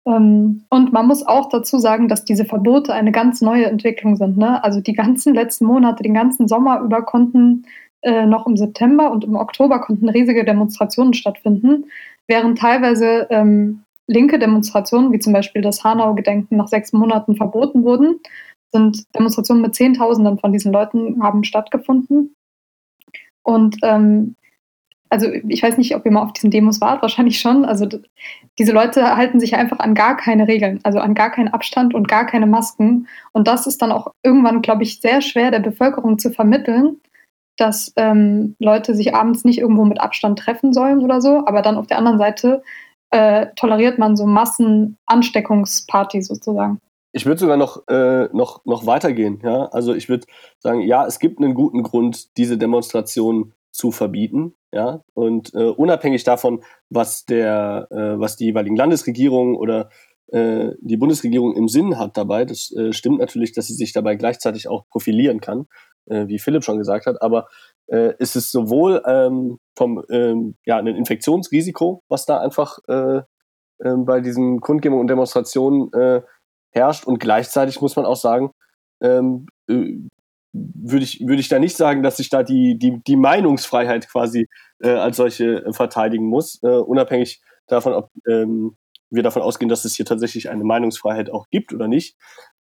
Speaker 4: Ähm, und man muss auch dazu sagen, dass diese Verbote eine ganz neue Entwicklung sind. Ne? Also die ganzen letzten Monate, den ganzen Sommer über konnten äh, noch im September und im Oktober konnten riesige Demonstrationen stattfinden, während teilweise ähm, linke Demonstrationen, wie zum Beispiel das Hanau-Gedenken nach sechs Monaten verboten wurden, sind Demonstrationen mit Zehntausenden von diesen Leuten haben stattgefunden. Und ähm, also ich weiß nicht, ob ihr mal auf diesen Demos wart, wahrscheinlich schon. Also diese Leute halten sich einfach an gar keine Regeln, also an gar keinen Abstand und gar keine Masken. Und das ist dann auch irgendwann, glaube ich, sehr schwer der Bevölkerung zu vermitteln, dass ähm, Leute sich abends nicht irgendwo mit Abstand treffen sollen oder so. Aber dann auf der anderen Seite äh, toleriert man so Massenansteckungspartys sozusagen.
Speaker 2: Ich würde sogar noch, äh, noch, noch weitergehen. Ja? Also ich würde sagen, ja, es gibt einen guten Grund, diese Demonstration zu verbieten. Ja? Und äh, unabhängig davon, was, der, äh, was die jeweiligen Landesregierungen oder äh, die Bundesregierung im Sinn hat dabei, das äh, stimmt natürlich, dass sie sich dabei gleichzeitig auch profilieren kann, äh, wie Philipp schon gesagt hat, aber äh, ist es sowohl ähm, vom ähm, ja, ein Infektionsrisiko, was da einfach äh, äh, bei diesen Kundgebungen und Demonstrationen herrscht und gleichzeitig muss man auch sagen, ähm, äh, würde ich, würde ich da nicht sagen, dass ich da die, die, die Meinungsfreiheit quasi äh, als solche äh, verteidigen muss, äh, unabhängig davon, ob ähm, wir davon ausgehen, dass es hier tatsächlich eine Meinungsfreiheit auch gibt oder nicht,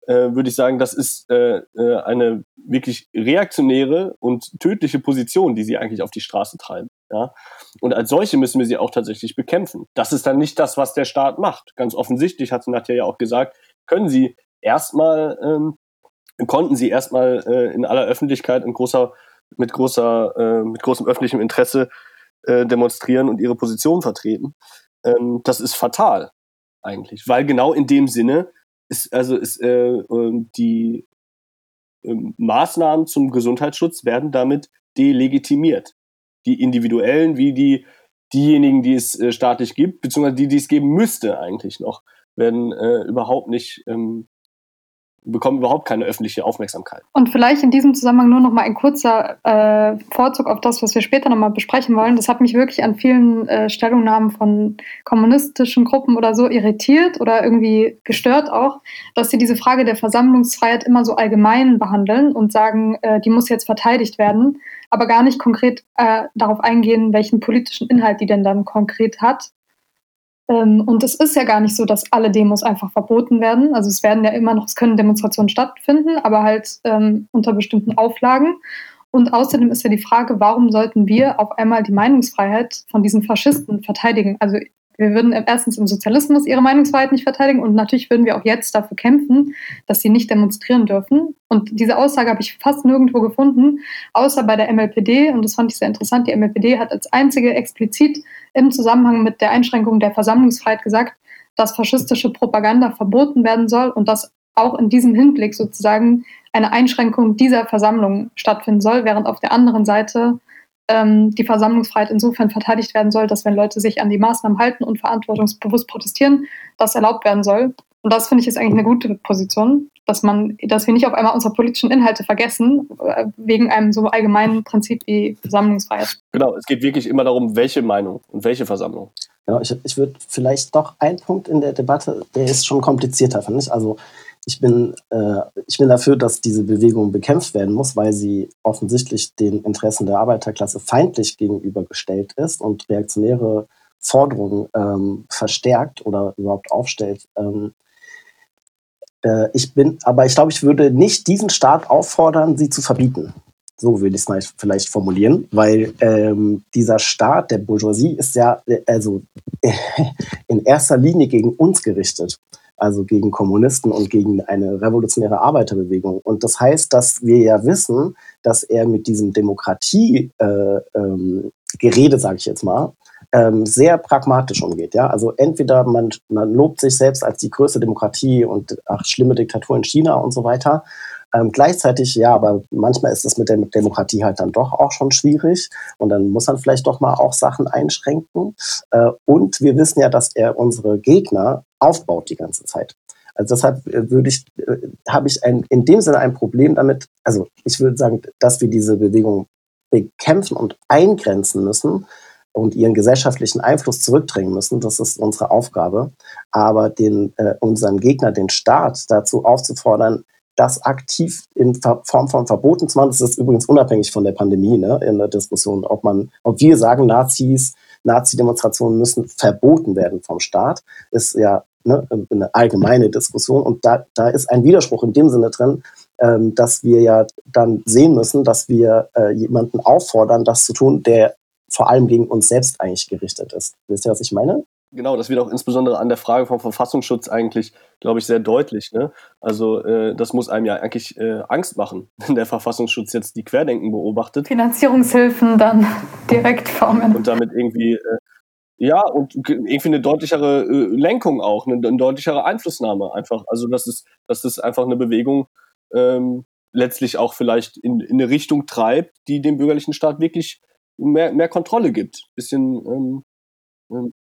Speaker 2: äh, würde ich sagen, das ist äh, eine wirklich reaktionäre und tödliche Position, die sie eigentlich auf die Straße treiben. Ja? Und als solche müssen wir sie auch tatsächlich bekämpfen. Das ist dann nicht das, was der Staat macht. Ganz offensichtlich, hat Nadja ja auch gesagt, können sie erstmal ähm, konnten sie erstmal äh, in aller Öffentlichkeit in großer, mit großer, äh, mit großem öffentlichem Interesse äh, demonstrieren und ihre Position vertreten. Ähm, das ist fatal eigentlich, weil genau in dem Sinne ist also ist äh, ähm, die äh, Maßnahmen zum Gesundheitsschutz werden damit delegitimiert. Die individuellen wie die diejenigen, die es äh, staatlich gibt, beziehungsweise die, die es geben müsste eigentlich noch, werden äh, überhaupt nicht ähm, bekommen überhaupt keine öffentliche Aufmerksamkeit.
Speaker 4: Und vielleicht in diesem Zusammenhang nur noch mal ein kurzer äh, Vorzug auf das, was wir später noch mal besprechen wollen. Das hat mich wirklich an vielen äh, Stellungnahmen von kommunistischen Gruppen oder so irritiert oder irgendwie gestört auch, dass sie diese Frage der Versammlungsfreiheit immer so allgemein behandeln und sagen, äh, die muss jetzt verteidigt werden, aber gar nicht konkret äh, darauf eingehen, welchen politischen Inhalt die denn dann konkret hat. Ähm, und es ist ja gar nicht so, dass alle Demos einfach verboten werden. Also es werden ja immer noch, es können Demonstrationen stattfinden, aber halt ähm, unter bestimmten Auflagen. Und außerdem ist ja die Frage, warum sollten wir auf einmal die Meinungsfreiheit von diesen Faschisten verteidigen? Also wir würden erstens im Sozialismus ihre Meinungsfreiheit nicht verteidigen und natürlich würden wir auch jetzt dafür kämpfen, dass sie nicht demonstrieren dürfen. Und diese Aussage habe ich fast nirgendwo gefunden, außer bei der MLPD. Und das fand ich sehr interessant. Die MLPD hat als einzige explizit im Zusammenhang mit der Einschränkung der Versammlungsfreiheit gesagt, dass faschistische Propaganda verboten werden soll und dass auch in diesem Hinblick sozusagen eine Einschränkung dieser Versammlung stattfinden soll, während auf der anderen Seite ähm, die Versammlungsfreiheit insofern verteidigt werden soll, dass wenn Leute sich an die Maßnahmen halten und verantwortungsbewusst protestieren, das erlaubt werden soll. Und das finde ich ist eigentlich eine gute Position, dass man, dass wir nicht auf einmal unsere politischen Inhalte vergessen, äh, wegen einem so allgemeinen Prinzip wie Versammlungsfreiheit.
Speaker 2: Genau, es geht wirklich immer darum, welche Meinung und welche Versammlung.
Speaker 3: Genau, ich, ich würde vielleicht doch einen Punkt in der Debatte, der ist schon komplizierter, finde ich. Also ich bin, äh, ich bin dafür, dass diese Bewegung bekämpft werden muss, weil sie offensichtlich den Interessen der Arbeiterklasse feindlich gegenübergestellt ist und reaktionäre Forderungen ähm, verstärkt oder überhaupt aufstellt. Ähm, äh, ich bin, aber ich glaube, ich würde nicht diesen Staat auffordern, sie zu verbieten. So würde ich es vielleicht formulieren, weil ähm, dieser Staat der Bourgeoisie ist ja äh, also <laughs> in erster Linie gegen uns gerichtet also gegen Kommunisten und gegen eine revolutionäre Arbeiterbewegung. Und das heißt, dass wir ja wissen, dass er mit diesem Demokratie-Gerede, äh, ähm, sage ich jetzt mal, ähm, sehr pragmatisch umgeht. Ja? Also entweder man, man lobt sich selbst als die größte Demokratie und ach, schlimme Diktatur in China und so weiter. Ähm, gleichzeitig, ja, aber manchmal ist es mit der Demokratie halt dann doch auch schon schwierig und dann muss man vielleicht doch mal auch Sachen einschränken. Äh, und wir wissen ja, dass er unsere Gegner aufbaut die ganze Zeit. Also deshalb äh, würde ich, äh, habe ich ein, in dem Sinne ein Problem damit, also ich würde sagen, dass wir diese Bewegung bekämpfen und eingrenzen müssen und ihren gesellschaftlichen Einfluss zurückdrängen müssen. Das ist unsere Aufgabe. Aber den, äh, unseren Gegner, den Staat, dazu aufzufordern, das aktiv in Form von Verboten zu machen. Das ist übrigens unabhängig von der Pandemie ne, in der Diskussion, ob man, ob wir sagen, Nazis Nazi-Demonstrationen müssen verboten werden vom Staat, ist ja ne, eine allgemeine Diskussion. Und da, da ist ein Widerspruch in dem Sinne drin, ähm, dass wir ja dann sehen müssen, dass wir äh, jemanden auffordern, das zu tun, der vor allem gegen uns selbst eigentlich gerichtet ist. Wisst ihr, was ich meine?
Speaker 2: Genau, das wird auch insbesondere an der Frage vom Verfassungsschutz eigentlich, glaube ich, sehr deutlich. Ne? Also äh, das muss einem ja eigentlich äh, Angst machen, <laughs> wenn der Verfassungsschutz jetzt die Querdenken beobachtet.
Speaker 4: Finanzierungshilfen dann <laughs> direkt formen.
Speaker 2: Und damit irgendwie, äh, ja, und irgendwie eine deutlichere äh, Lenkung auch, eine, eine, deutlichere Einflussnahme einfach. Also das ist, das ist einfach eine Bewegung, ähm, letztlich auch vielleicht in, in eine Richtung treibt, die dem bürgerlichen Staat wirklich mehr, mehr Kontrolle gibt. Bisschen ähm, ähm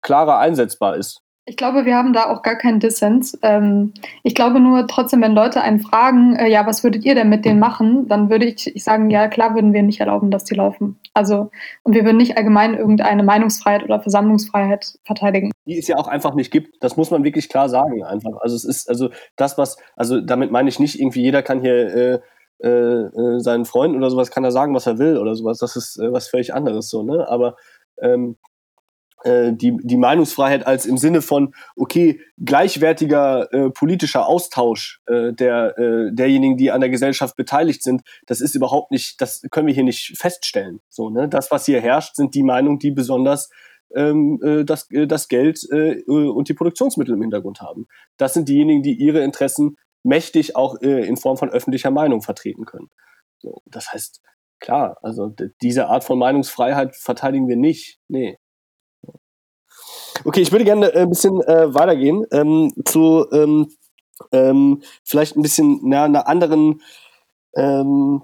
Speaker 2: klarer einsetzbar ist.
Speaker 4: Ich glaube, wir haben da auch gar keinen Dissens. Ähm, ich glaube nur trotzdem, wenn Leute einen fragen, äh, ja, was würdet ihr denn mit denen machen, dann würde ich, ich sagen, ja, klar würden wir nicht erlauben, dass die laufen. Also, und wir würden nicht allgemein irgendeine Meinungsfreiheit oder Versammlungsfreiheit verteidigen.
Speaker 2: Die es ja auch einfach nicht gibt. Das muss man wirklich klar sagen, einfach. Also, es ist, also, das, was, also, damit meine ich nicht irgendwie, jeder kann hier, äh, äh, äh seinen Freunden oder sowas kann er sagen, was er will oder sowas. Das ist äh, was völlig anderes so, ne? Aber ähm, äh, die, die Meinungsfreiheit als im Sinne von, okay, gleichwertiger äh, politischer Austausch äh, der, äh, derjenigen, die an der Gesellschaft beteiligt sind, das ist überhaupt nicht, das können wir hier nicht feststellen. So, ne? Das, was hier herrscht, sind die Meinungen, die besonders ähm, äh, das, äh, das Geld äh, und die Produktionsmittel im Hintergrund haben. Das sind diejenigen, die ihre Interessen mächtig auch äh, in Form von öffentlicher Meinung vertreten können. So, das heißt, klar, also diese Art von Meinungsfreiheit verteidigen wir nicht. Nee. Okay, ich würde gerne äh, ein bisschen äh, weitergehen ähm, zu ähm, ähm, vielleicht ein bisschen na, einer anderen ähm,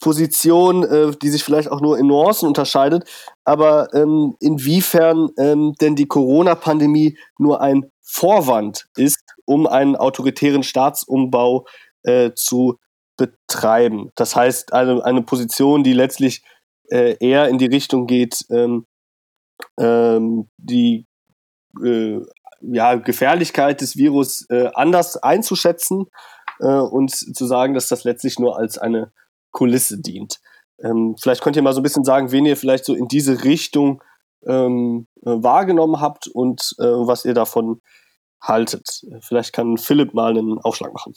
Speaker 2: Position, äh, die sich vielleicht auch nur in Nuancen unterscheidet, aber ähm, inwiefern denn die Corona-Pandemie nur ein Vorwand ist, um einen autoritären Staatsumbau äh, zu betreiben. Das heißt, eine, eine Position, die letztlich äh, eher in die Richtung geht, ähm, ähm, die äh, ja, Gefährlichkeit des Virus äh, anders einzuschätzen äh, und zu sagen, dass das letztlich nur als eine Kulisse dient. Ähm, vielleicht könnt ihr mal so ein bisschen sagen, wen ihr vielleicht so in diese Richtung ähm, äh, wahrgenommen habt und äh, was ihr davon haltet. Vielleicht kann Philipp mal einen Aufschlag machen.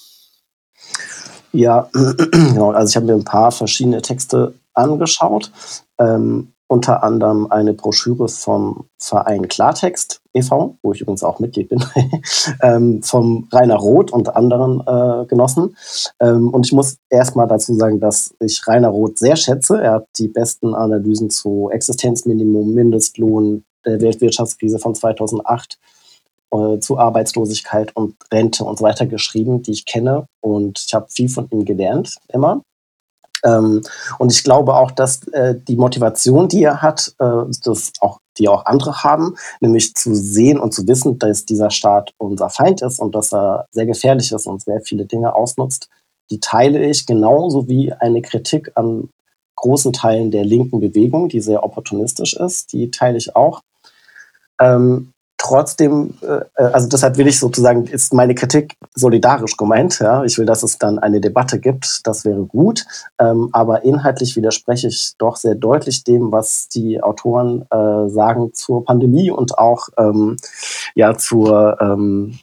Speaker 3: Ja, <clears throat> genau. Also ich habe mir ein paar verschiedene Texte angeschaut. Ähm, unter anderem eine Broschüre vom Verein Klartext e.V., wo ich übrigens auch Mitglied bin, <laughs> ähm, vom Rainer Roth und anderen äh, Genossen. Ähm, und ich muss erstmal dazu sagen, dass ich Rainer Roth sehr schätze. Er hat die besten Analysen zu Existenzminimum, Mindestlohn, der Weltwirtschaftskrise von 2008, äh, zu Arbeitslosigkeit und Rente und so weiter geschrieben, die ich kenne. Und ich habe viel von ihm gelernt, immer. Ähm, und ich glaube auch, dass äh, die Motivation, die er hat, äh, das auch, die auch andere haben, nämlich zu sehen und zu wissen, dass dieser Staat unser Feind ist und dass er sehr gefährlich ist und sehr viele Dinge ausnutzt, die teile ich genauso wie eine Kritik an großen Teilen der linken Bewegung, die sehr opportunistisch ist, die teile ich auch. Ähm, trotzdem, äh, also deshalb will ich sozusagen, ist meine Kritik solidarisch gemeint. Ja? Ich will, dass es dann eine Debatte gibt, das wäre gut. Ähm, aber inhaltlich widerspreche ich doch sehr deutlich dem, was die Autoren äh, sagen zur Pandemie und auch ähm, ja, zur, ähm,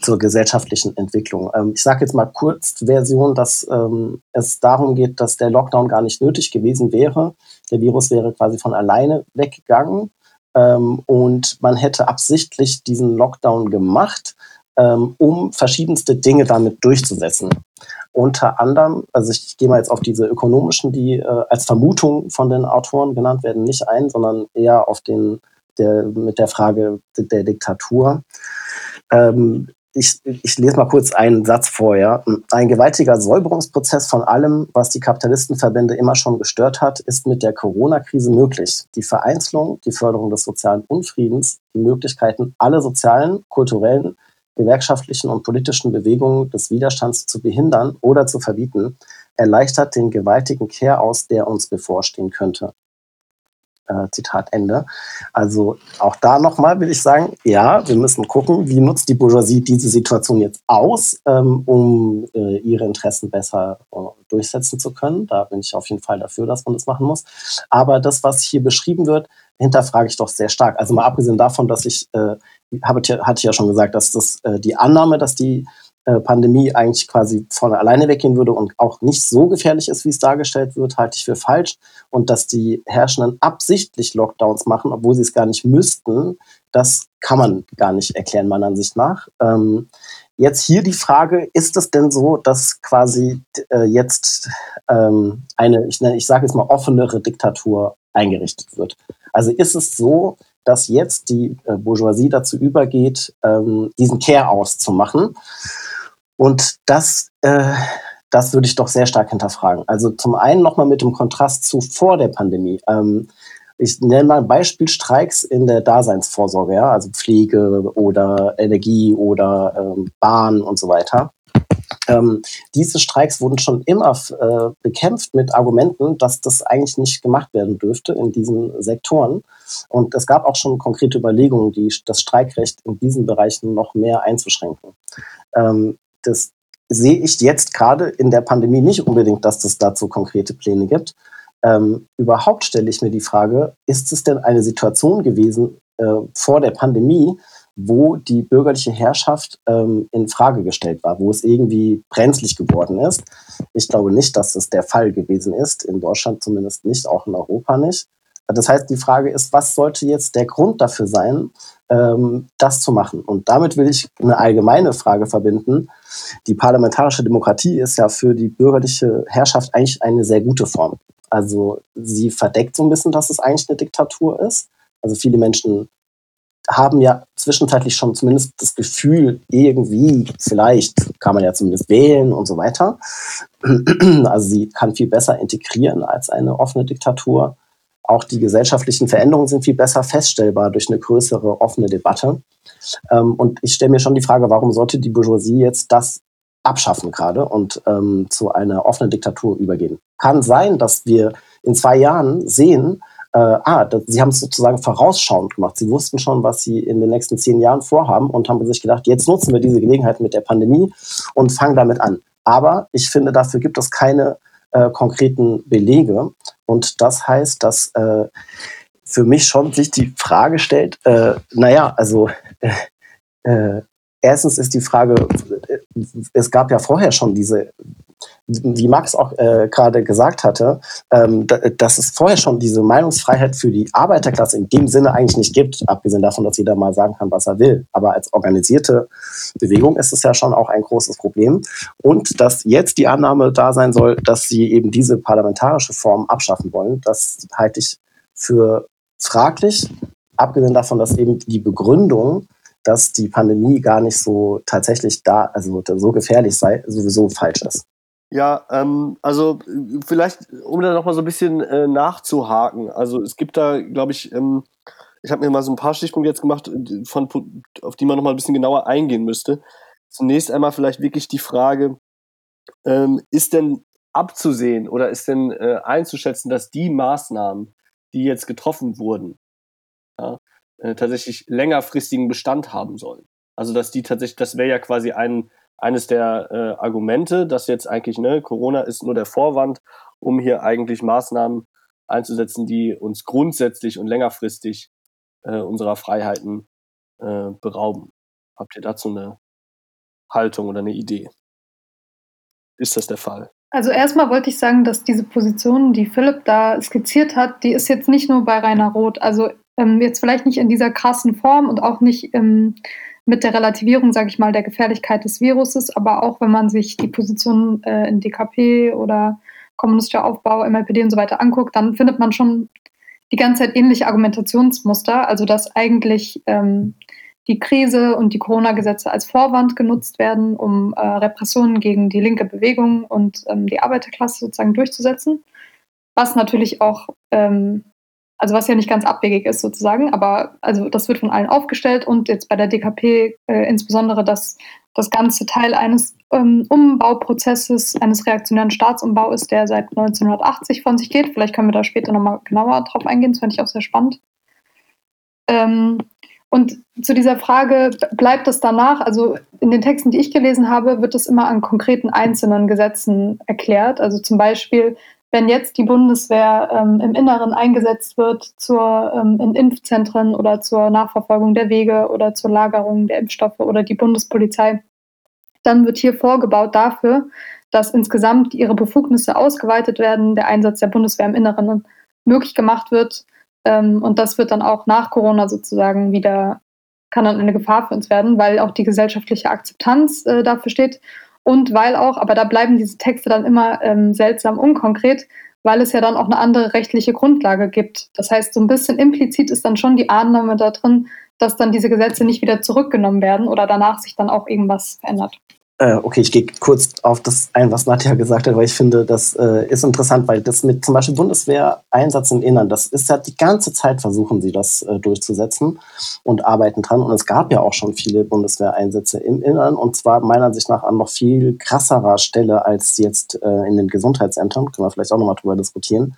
Speaker 3: zur gesellschaftlichen Entwicklung. Ähm, ich sage jetzt mal kurz Version, dass ähm, es darum geht, dass der Lockdown gar nicht nötig gewesen wäre. Der Virus wäre quasi von alleine weggegangen ähm, und man hätte absichtlich diesen Lockdown gemacht, ähm, um verschiedenste Dinge damit durchzusetzen. Unter anderem, also ich gehe mal jetzt auf diese ökonomischen, die äh, als Vermutung von den Autoren genannt werden, nicht ein, sondern eher auf den der, mit der Frage der Diktatur. Ähm, ich, ich lese mal kurz einen Satz vorher. Ein gewaltiger Säuberungsprozess von allem, was die Kapitalistenverbände immer schon gestört hat, ist mit der Corona-Krise möglich. Die Vereinzelung, die Förderung des sozialen Unfriedens, die Möglichkeiten, alle sozialen, kulturellen, gewerkschaftlichen und politischen Bewegungen des Widerstands zu behindern oder zu verbieten, erleichtert den gewaltigen Kehr aus, der uns bevorstehen könnte. Äh, Zitat Ende. Also auch da nochmal will ich sagen, ja, wir müssen gucken, wie nutzt die Bourgeoisie diese Situation jetzt aus, ähm, um äh, ihre Interessen besser äh, durchsetzen zu können. Da bin ich auf jeden Fall dafür, dass man das machen muss. Aber das, was hier beschrieben wird, hinterfrage ich doch sehr stark. Also mal abgesehen davon, dass ich, äh, habe, hatte ich ja schon gesagt, dass das äh, die Annahme, dass die äh, Pandemie eigentlich quasi von alleine weggehen würde und auch nicht so gefährlich ist, wie es dargestellt wird, halte ich für falsch. Und dass die Herrschenden absichtlich Lockdowns machen, obwohl sie es gar nicht müssten, das kann man gar nicht erklären, meiner Ansicht nach. Ähm, jetzt hier die Frage, ist es denn so, dass quasi äh, jetzt ähm, eine, ich, ich sage jetzt mal, offenere Diktatur eingerichtet wird? Also ist es so, dass jetzt die äh, Bourgeoisie dazu übergeht, ähm, diesen Care-aus zu machen und das, äh, das würde ich doch sehr stark hinterfragen. Also zum einen nochmal mit dem Kontrast zu vor der Pandemie. Ähm, ich nenne mal ein Beispiel Streiks in der Daseinsvorsorge, ja, also Pflege oder Energie oder ähm, Bahn und so weiter. Ähm, diese Streiks wurden schon immer äh, bekämpft mit Argumenten, dass das eigentlich nicht gemacht werden dürfte in diesen Sektoren. Und es gab auch schon konkrete Überlegungen, die, das Streikrecht in diesen Bereichen noch mehr einzuschränken. Ähm, das sehe ich jetzt gerade in der Pandemie nicht unbedingt, dass es dazu konkrete Pläne gibt. Ähm, überhaupt stelle ich mir die Frage, ist es denn eine Situation gewesen äh, vor der Pandemie, wo die bürgerliche Herrschaft ähm, in Frage gestellt war, wo es irgendwie brenzlig geworden ist? Ich glaube nicht, dass das der Fall gewesen ist, in Deutschland zumindest nicht, auch in Europa nicht. Das heißt, die Frage ist, was sollte jetzt der Grund dafür sein, ähm, das zu machen? Und damit will ich eine allgemeine Frage verbinden. Die parlamentarische Demokratie ist ja für die bürgerliche Herrschaft eigentlich eine sehr gute Form. Also sie verdeckt so ein bisschen, dass es eigentlich eine Diktatur ist. Also viele Menschen haben ja zwischenzeitlich schon zumindest das Gefühl, irgendwie, vielleicht kann man ja zumindest wählen und so weiter. <clears throat> Also sie kann viel besser integrieren als eine offene Diktatur. Auch die gesellschaftlichen Veränderungen sind viel besser feststellbar durch eine größere offene Debatte. Ähm, und ich stelle mir schon die Frage, warum sollte die Bourgeoisie jetzt das abschaffen gerade und ähm, zu einer offenen Diktatur übergehen? Kann sein, dass wir in zwei Jahren sehen, äh, ah, das, sie haben es sozusagen vorausschauend gemacht. Sie wussten schon, was sie in den nächsten zehn Jahren vorhaben und haben sich gedacht, jetzt nutzen wir diese Gelegenheit mit der Pandemie und fangen damit an. Aber ich finde, dafür gibt es keine äh, konkreten Belege. Und das heißt, dass äh, für mich schon sich die Frage stellt, äh, naja, also äh, äh, erstens ist die Frage, äh, es gab ja vorher schon diese wie Max auch äh, gerade gesagt hatte, ähm, dass es vorher schon diese Meinungsfreiheit für die Arbeiterklasse in dem Sinne eigentlich nicht gibt, abgesehen davon, dass jeder mal sagen kann, was er will. Aber als organisierte Bewegung ist es ja schon auch ein großes Problem. Und dass jetzt die Annahme da sein soll, dass sie eben diese parlamentarische Form abschaffen wollen, das halte ich für fraglich, abgesehen davon, dass eben die Begründung, dass die Pandemie gar nicht so tatsächlich da, also so gefährlich sei, sowieso falsch ist.
Speaker 2: Ja, ähm, also vielleicht, um da nochmal so ein bisschen äh, nachzuhaken. Also es gibt da, glaube ich, ähm, ich habe mir mal so ein paar Stichpunkte jetzt gemacht, von, auf die man nochmal ein bisschen genauer eingehen müsste. Zunächst einmal vielleicht wirklich die Frage, ähm, ist denn abzusehen oder ist denn äh, einzuschätzen, dass die Maßnahmen, die jetzt getroffen wurden, ja, äh, tatsächlich längerfristigen Bestand haben sollen? Also dass die tatsächlich, das wäre ja quasi ein eines der äh, Argumente, dass jetzt eigentlich, ne, Corona ist nur der Vorwand, um hier eigentlich Maßnahmen einzusetzen, die uns grundsätzlich und längerfristig äh, unserer Freiheiten äh, berauben. Habt ihr dazu eine Haltung oder eine Idee? Ist das der Fall?
Speaker 4: Also erstmal wollte ich sagen, dass diese Position, die Philipp da skizziert hat, die ist jetzt nicht nur bei Rainer Roth. Also ähm, jetzt vielleicht nicht in dieser krassen Form und auch nicht ähm, mit der Relativierung, sage ich mal, der Gefährlichkeit des Viruses, aber auch wenn man sich die Positionen äh, in DKP oder kommunistischer Aufbau, MLPD und so weiter anguckt, dann findet man schon die ganze Zeit ähnliche Argumentationsmuster, also dass eigentlich ähm, die Krise und die Corona-Gesetze als Vorwand genutzt werden, um äh, Repressionen gegen die linke Bewegung und ähm, die Arbeiterklasse sozusagen durchzusetzen, was natürlich auch ähm, also was ja nicht ganz abwegig ist sozusagen, aber also das wird von allen aufgestellt und jetzt bei der DKP äh, insbesondere, dass das ganze Teil eines ähm, Umbauprozesses, eines reaktionären Staatsumbau ist, der seit 1980 von sich geht. Vielleicht können wir da später nochmal genauer drauf eingehen, das fände ich auch sehr spannend. Ähm, und zu dieser Frage, bleibt es danach? Also in den Texten, die ich gelesen habe, wird es immer an konkreten einzelnen Gesetzen erklärt. Also zum Beispiel wenn jetzt die Bundeswehr ähm, im Inneren eingesetzt wird zur, ähm, in Impfzentren oder zur Nachverfolgung der Wege oder zur Lagerung der Impfstoffe oder die Bundespolizei, dann wird hier vorgebaut dafür, dass insgesamt ihre Befugnisse ausgeweitet werden, der Einsatz der Bundeswehr im Inneren möglich gemacht wird. Ähm, und das wird dann auch nach Corona sozusagen wieder, kann dann eine Gefahr für uns werden, weil auch die gesellschaftliche Akzeptanz äh, dafür steht und weil auch, aber da bleiben diese Texte dann immer ähm, seltsam unkonkret, weil es ja dann auch eine andere rechtliche Grundlage gibt. Das heißt, so ein bisschen implizit ist dann schon die Annahme da drin, dass dann diese Gesetze nicht wieder zurückgenommen werden oder danach sich dann auch irgendwas verändert.
Speaker 3: Äh, okay, ich gehe kurz auf das ein, was Nadja gesagt hat, weil ich finde, das äh, ist interessant, weil das mit zum Beispiel Bundeswehr-Einsatz im Innern, das ist ja die ganze Zeit versuchen sie das äh, durchzusetzen und arbeiten dran. Und es gab ja auch schon viele Bundeswehreinsätze im Innern und zwar meiner Ansicht nach an noch viel krasserer Stelle als jetzt äh, in den Gesundheitsämtern. Können wir vielleicht auch nochmal drüber diskutieren.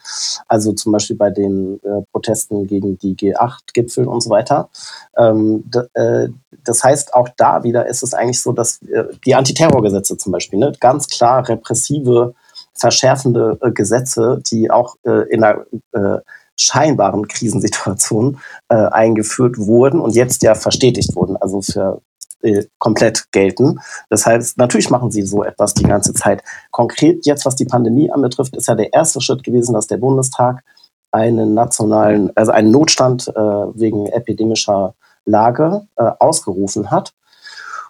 Speaker 3: Also zum Beispiel bei den äh, Protesten gegen die G8-Gipfel und so weiter. Ähm, äh, das heißt, auch da wieder ist es eigentlich so, dass die Anti Antiterrorgesetze zum Beispiel, ne? ganz klar repressive, verschärfende äh, Gesetze, die auch äh, in einer äh, scheinbaren Krisensituation äh, eingeführt wurden und jetzt ja verstetigt wurden, also für äh, komplett gelten. Das heißt, natürlich machen sie so etwas die ganze Zeit. Konkret jetzt, was die Pandemie anbetrifft, ist ja der erste Schritt gewesen, dass der Bundestag einen nationalen, also einen Notstand äh, wegen epidemischer Lage äh, ausgerufen hat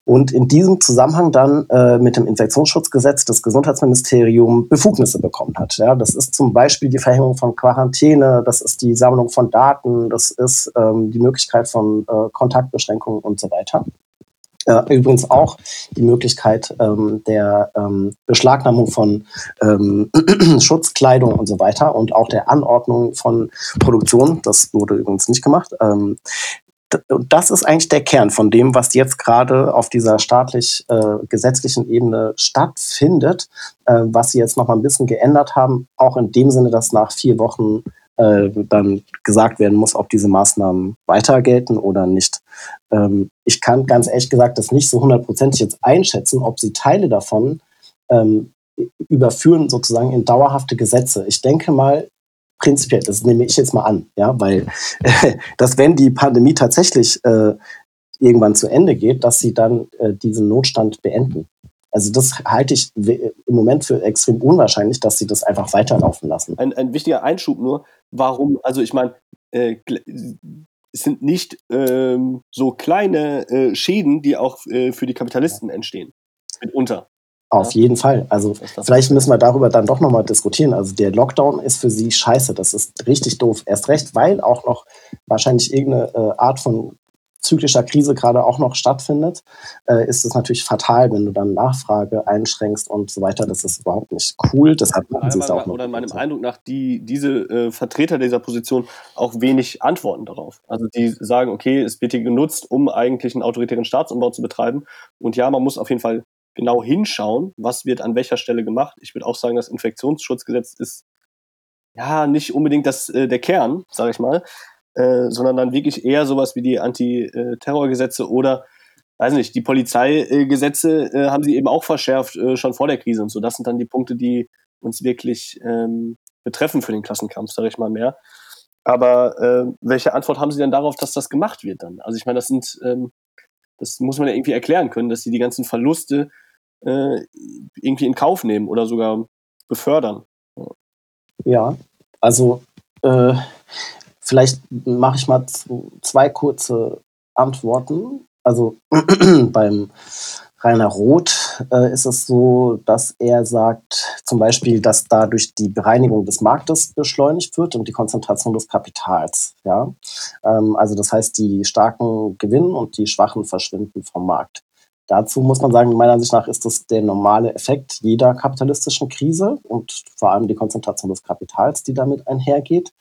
Speaker 3: und in diesem Zusammenhang dann äh, mit dem Infektionsschutzgesetz das Gesundheitsministerium Befugnisse bekommen hat. Ja, das ist zum Beispiel die Verhängung von Quarantäne, das ist die Sammlung von Daten, das ist ähm, die Möglichkeit von äh, Kontaktbeschränkungen und so weiter. Äh, übrigens auch die Möglichkeit ähm, der ähm, Beschlagnahmung von ähm, <clears throat> Schutzkleidung und so weiter und auch der Anordnung von Produktion. Das wurde übrigens nicht gemacht. Und das ist eigentlich der Kern von dem, was jetzt gerade auf dieser staatlich-gesetzlichen äh, Ebene stattfindet, äh, was sie jetzt noch mal ein bisschen geändert haben, auch in dem Sinne, dass nach vier Wochen äh, dann gesagt werden muss, ob diese Maßnahmen weiter gelten oder nicht. Ähm, ich kann ganz ehrlich gesagt das nicht so hundertprozentig jetzt einschätzen, ob sie Teile davon ähm, überführen sozusagen in dauerhafte Gesetze. Ich denke mal, prinzipiell, das nehme ich jetzt mal an, ja, weil äh, dass wenn die Pandemie tatsächlich äh, irgendwann zu Ende geht, dass sie dann äh, diesen Notstand beenden. Also das halte ich im Moment für extrem unwahrscheinlich, dass sie das einfach weiterlaufen lassen.
Speaker 2: Ein, ein wichtiger Einschub nur, warum, also ich meine, äh, es sind nicht ähm, so kleine äh, Schäden, die auch äh, für die Kapitalisten entstehen. Mitunter.
Speaker 3: Auf ja. jeden Fall. Also vielleicht müssen wir darüber dann doch nochmal diskutieren. Also der Lockdown ist für sie scheiße. Das ist richtig doof. Erst recht, weil auch noch wahrscheinlich irgendeine äh, Art von zyklischer Krise gerade auch noch stattfindet, äh, ist es natürlich fatal, wenn du dann Nachfrage einschränkst und so weiter. Das ist überhaupt nicht cool. Deshalb machen sie es auch.
Speaker 2: Oder meinem Eindruck nach, die, diese äh, Vertreter dieser Position auch wenig Antworten darauf. Also die sagen, okay, es wird hier genutzt, um eigentlich einen autoritären Staatsumbau zu betreiben. Und ja, man muss auf jeden Fall genau hinschauen, was wird an welcher Stelle gemacht. Ich würde auch sagen, das Infektionsschutzgesetz ist ja nicht unbedingt das, äh, der Kern, sage ich mal, äh, sondern dann wirklich eher sowas wie die Antiterrorgesetze oder weiß nicht, die Polizeigesetze äh, haben sie eben auch verschärft, äh, schon vor der Krise und so. Das sind dann die Punkte, die uns wirklich ähm, betreffen für den Klassenkampf, sage ich mal mehr. Aber äh, welche Antwort haben Sie denn darauf, dass das gemacht wird dann? Also ich meine, das sind ähm, das muss man ja irgendwie erklären können, dass sie die ganzen Verluste äh, irgendwie in Kauf nehmen oder sogar befördern.
Speaker 3: Ja, also äh, vielleicht mache ich mal zwei kurze Antworten. Also <clears throat> beim Rainer Roth äh, ist es so, dass er sagt, zum Beispiel, dass dadurch die Bereinigung des Marktes beschleunigt wird und die Konzentration des Kapitals. Ja? Ähm, also das heißt, die Starken gewinnen und die Schwachen verschwinden vom Markt. Dazu muss man sagen, meiner Ansicht nach ist das der normale Effekt jeder kapitalistischen Krise und vor allem die Konzentration des Kapitals, die damit einhergeht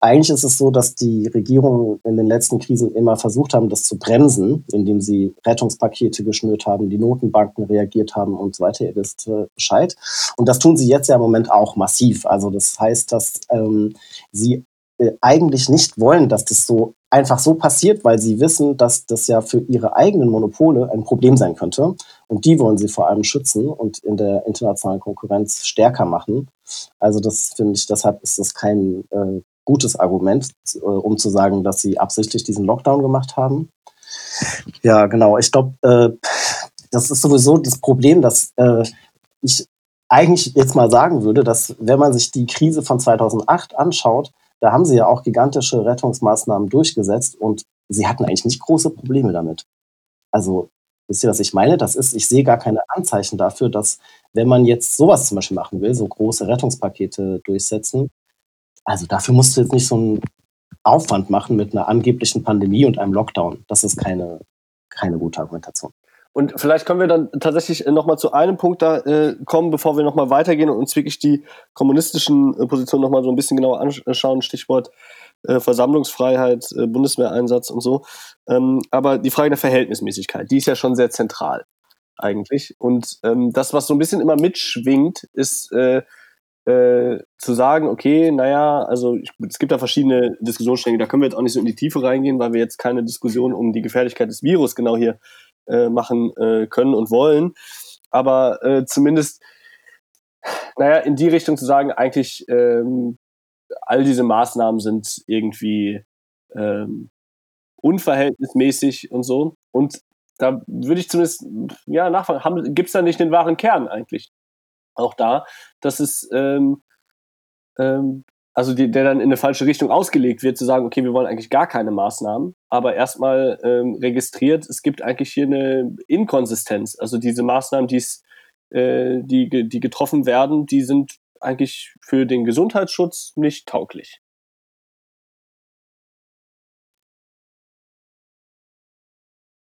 Speaker 3: eigentlich ist es so, dass die Regierungen in den letzten Krisen immer versucht haben, das zu bremsen, indem sie Rettungspakete geschnürt haben, die Notenbanken reagiert haben und so weiter. Ihr wisst äh, Bescheid. Und das tun sie jetzt ja im Moment auch massiv. Also das heißt, dass ähm, sie äh, eigentlich nicht wollen, dass das so einfach so passiert, weil sie wissen, dass das ja für ihre eigenen Monopole ein Problem sein könnte. Und die wollen sie vor allem schützen und in der internationalen Konkurrenz stärker machen. Also das finde ich, deshalb ist das kein äh, gutes Argument, äh, um zu sagen, dass sie absichtlich diesen Lockdown gemacht haben. Ja, genau. Ich glaube, äh, das ist sowieso das Problem, dass äh, ich eigentlich jetzt mal sagen würde, dass wenn man sich die Krise von 2008 anschaut, da haben sie ja auch gigantische Rettungsmaßnahmen durchgesetzt und sie hatten eigentlich nicht große Probleme damit. Also, wisst ihr, was ich meine? Das ist, ich sehe gar keine Anzeichen dafür, dass, wenn man jetzt sowas zum Beispiel machen will, so große Rettungspakete durchsetzen, also dafür musst du jetzt nicht so einen Aufwand machen mit einer angeblichen Pandemie und einem Lockdown. Das ist keine, keine gute Argumentation.
Speaker 2: Und vielleicht können wir dann tatsächlich nochmal zu einem Punkt da äh, kommen, bevor wir nochmal weitergehen und uns wirklich die kommunistischen äh, Positionen nochmal so ein bisschen genauer anschauen. Stichwort äh, Versammlungsfreiheit, äh, Bundeswehreinsatz und so. Ähm, aber die Frage der Verhältnismäßigkeit, die ist ja schon sehr zentral eigentlich. Und ähm, das, was so ein bisschen immer mitschwingt, ist äh, äh, zu sagen, okay, naja, also ich, es gibt da verschiedene Diskussionsstränge, da können wir jetzt auch nicht so in die Tiefe reingehen, weil wir jetzt keine Diskussion um die Gefährlichkeit des Virus genau hier äh, machen äh, können und wollen. Aber äh, zumindest, naja, in die Richtung zu sagen, eigentlich ähm, all diese Maßnahmen sind irgendwie ähm, unverhältnismäßig und so. Und da würde ich zumindest ja nachfragen, gibt es da nicht den wahren Kern eigentlich? Auch da, dass es ähm, ähm, also die, der dann in eine falsche Richtung ausgelegt wird, zu sagen, okay, wir wollen eigentlich gar keine Maßnahmen, aber erstmal ähm, registriert, es gibt eigentlich hier eine Inkonsistenz. Also diese Maßnahmen, die's, äh, die, die getroffen werden, die sind eigentlich für den Gesundheitsschutz nicht tauglich.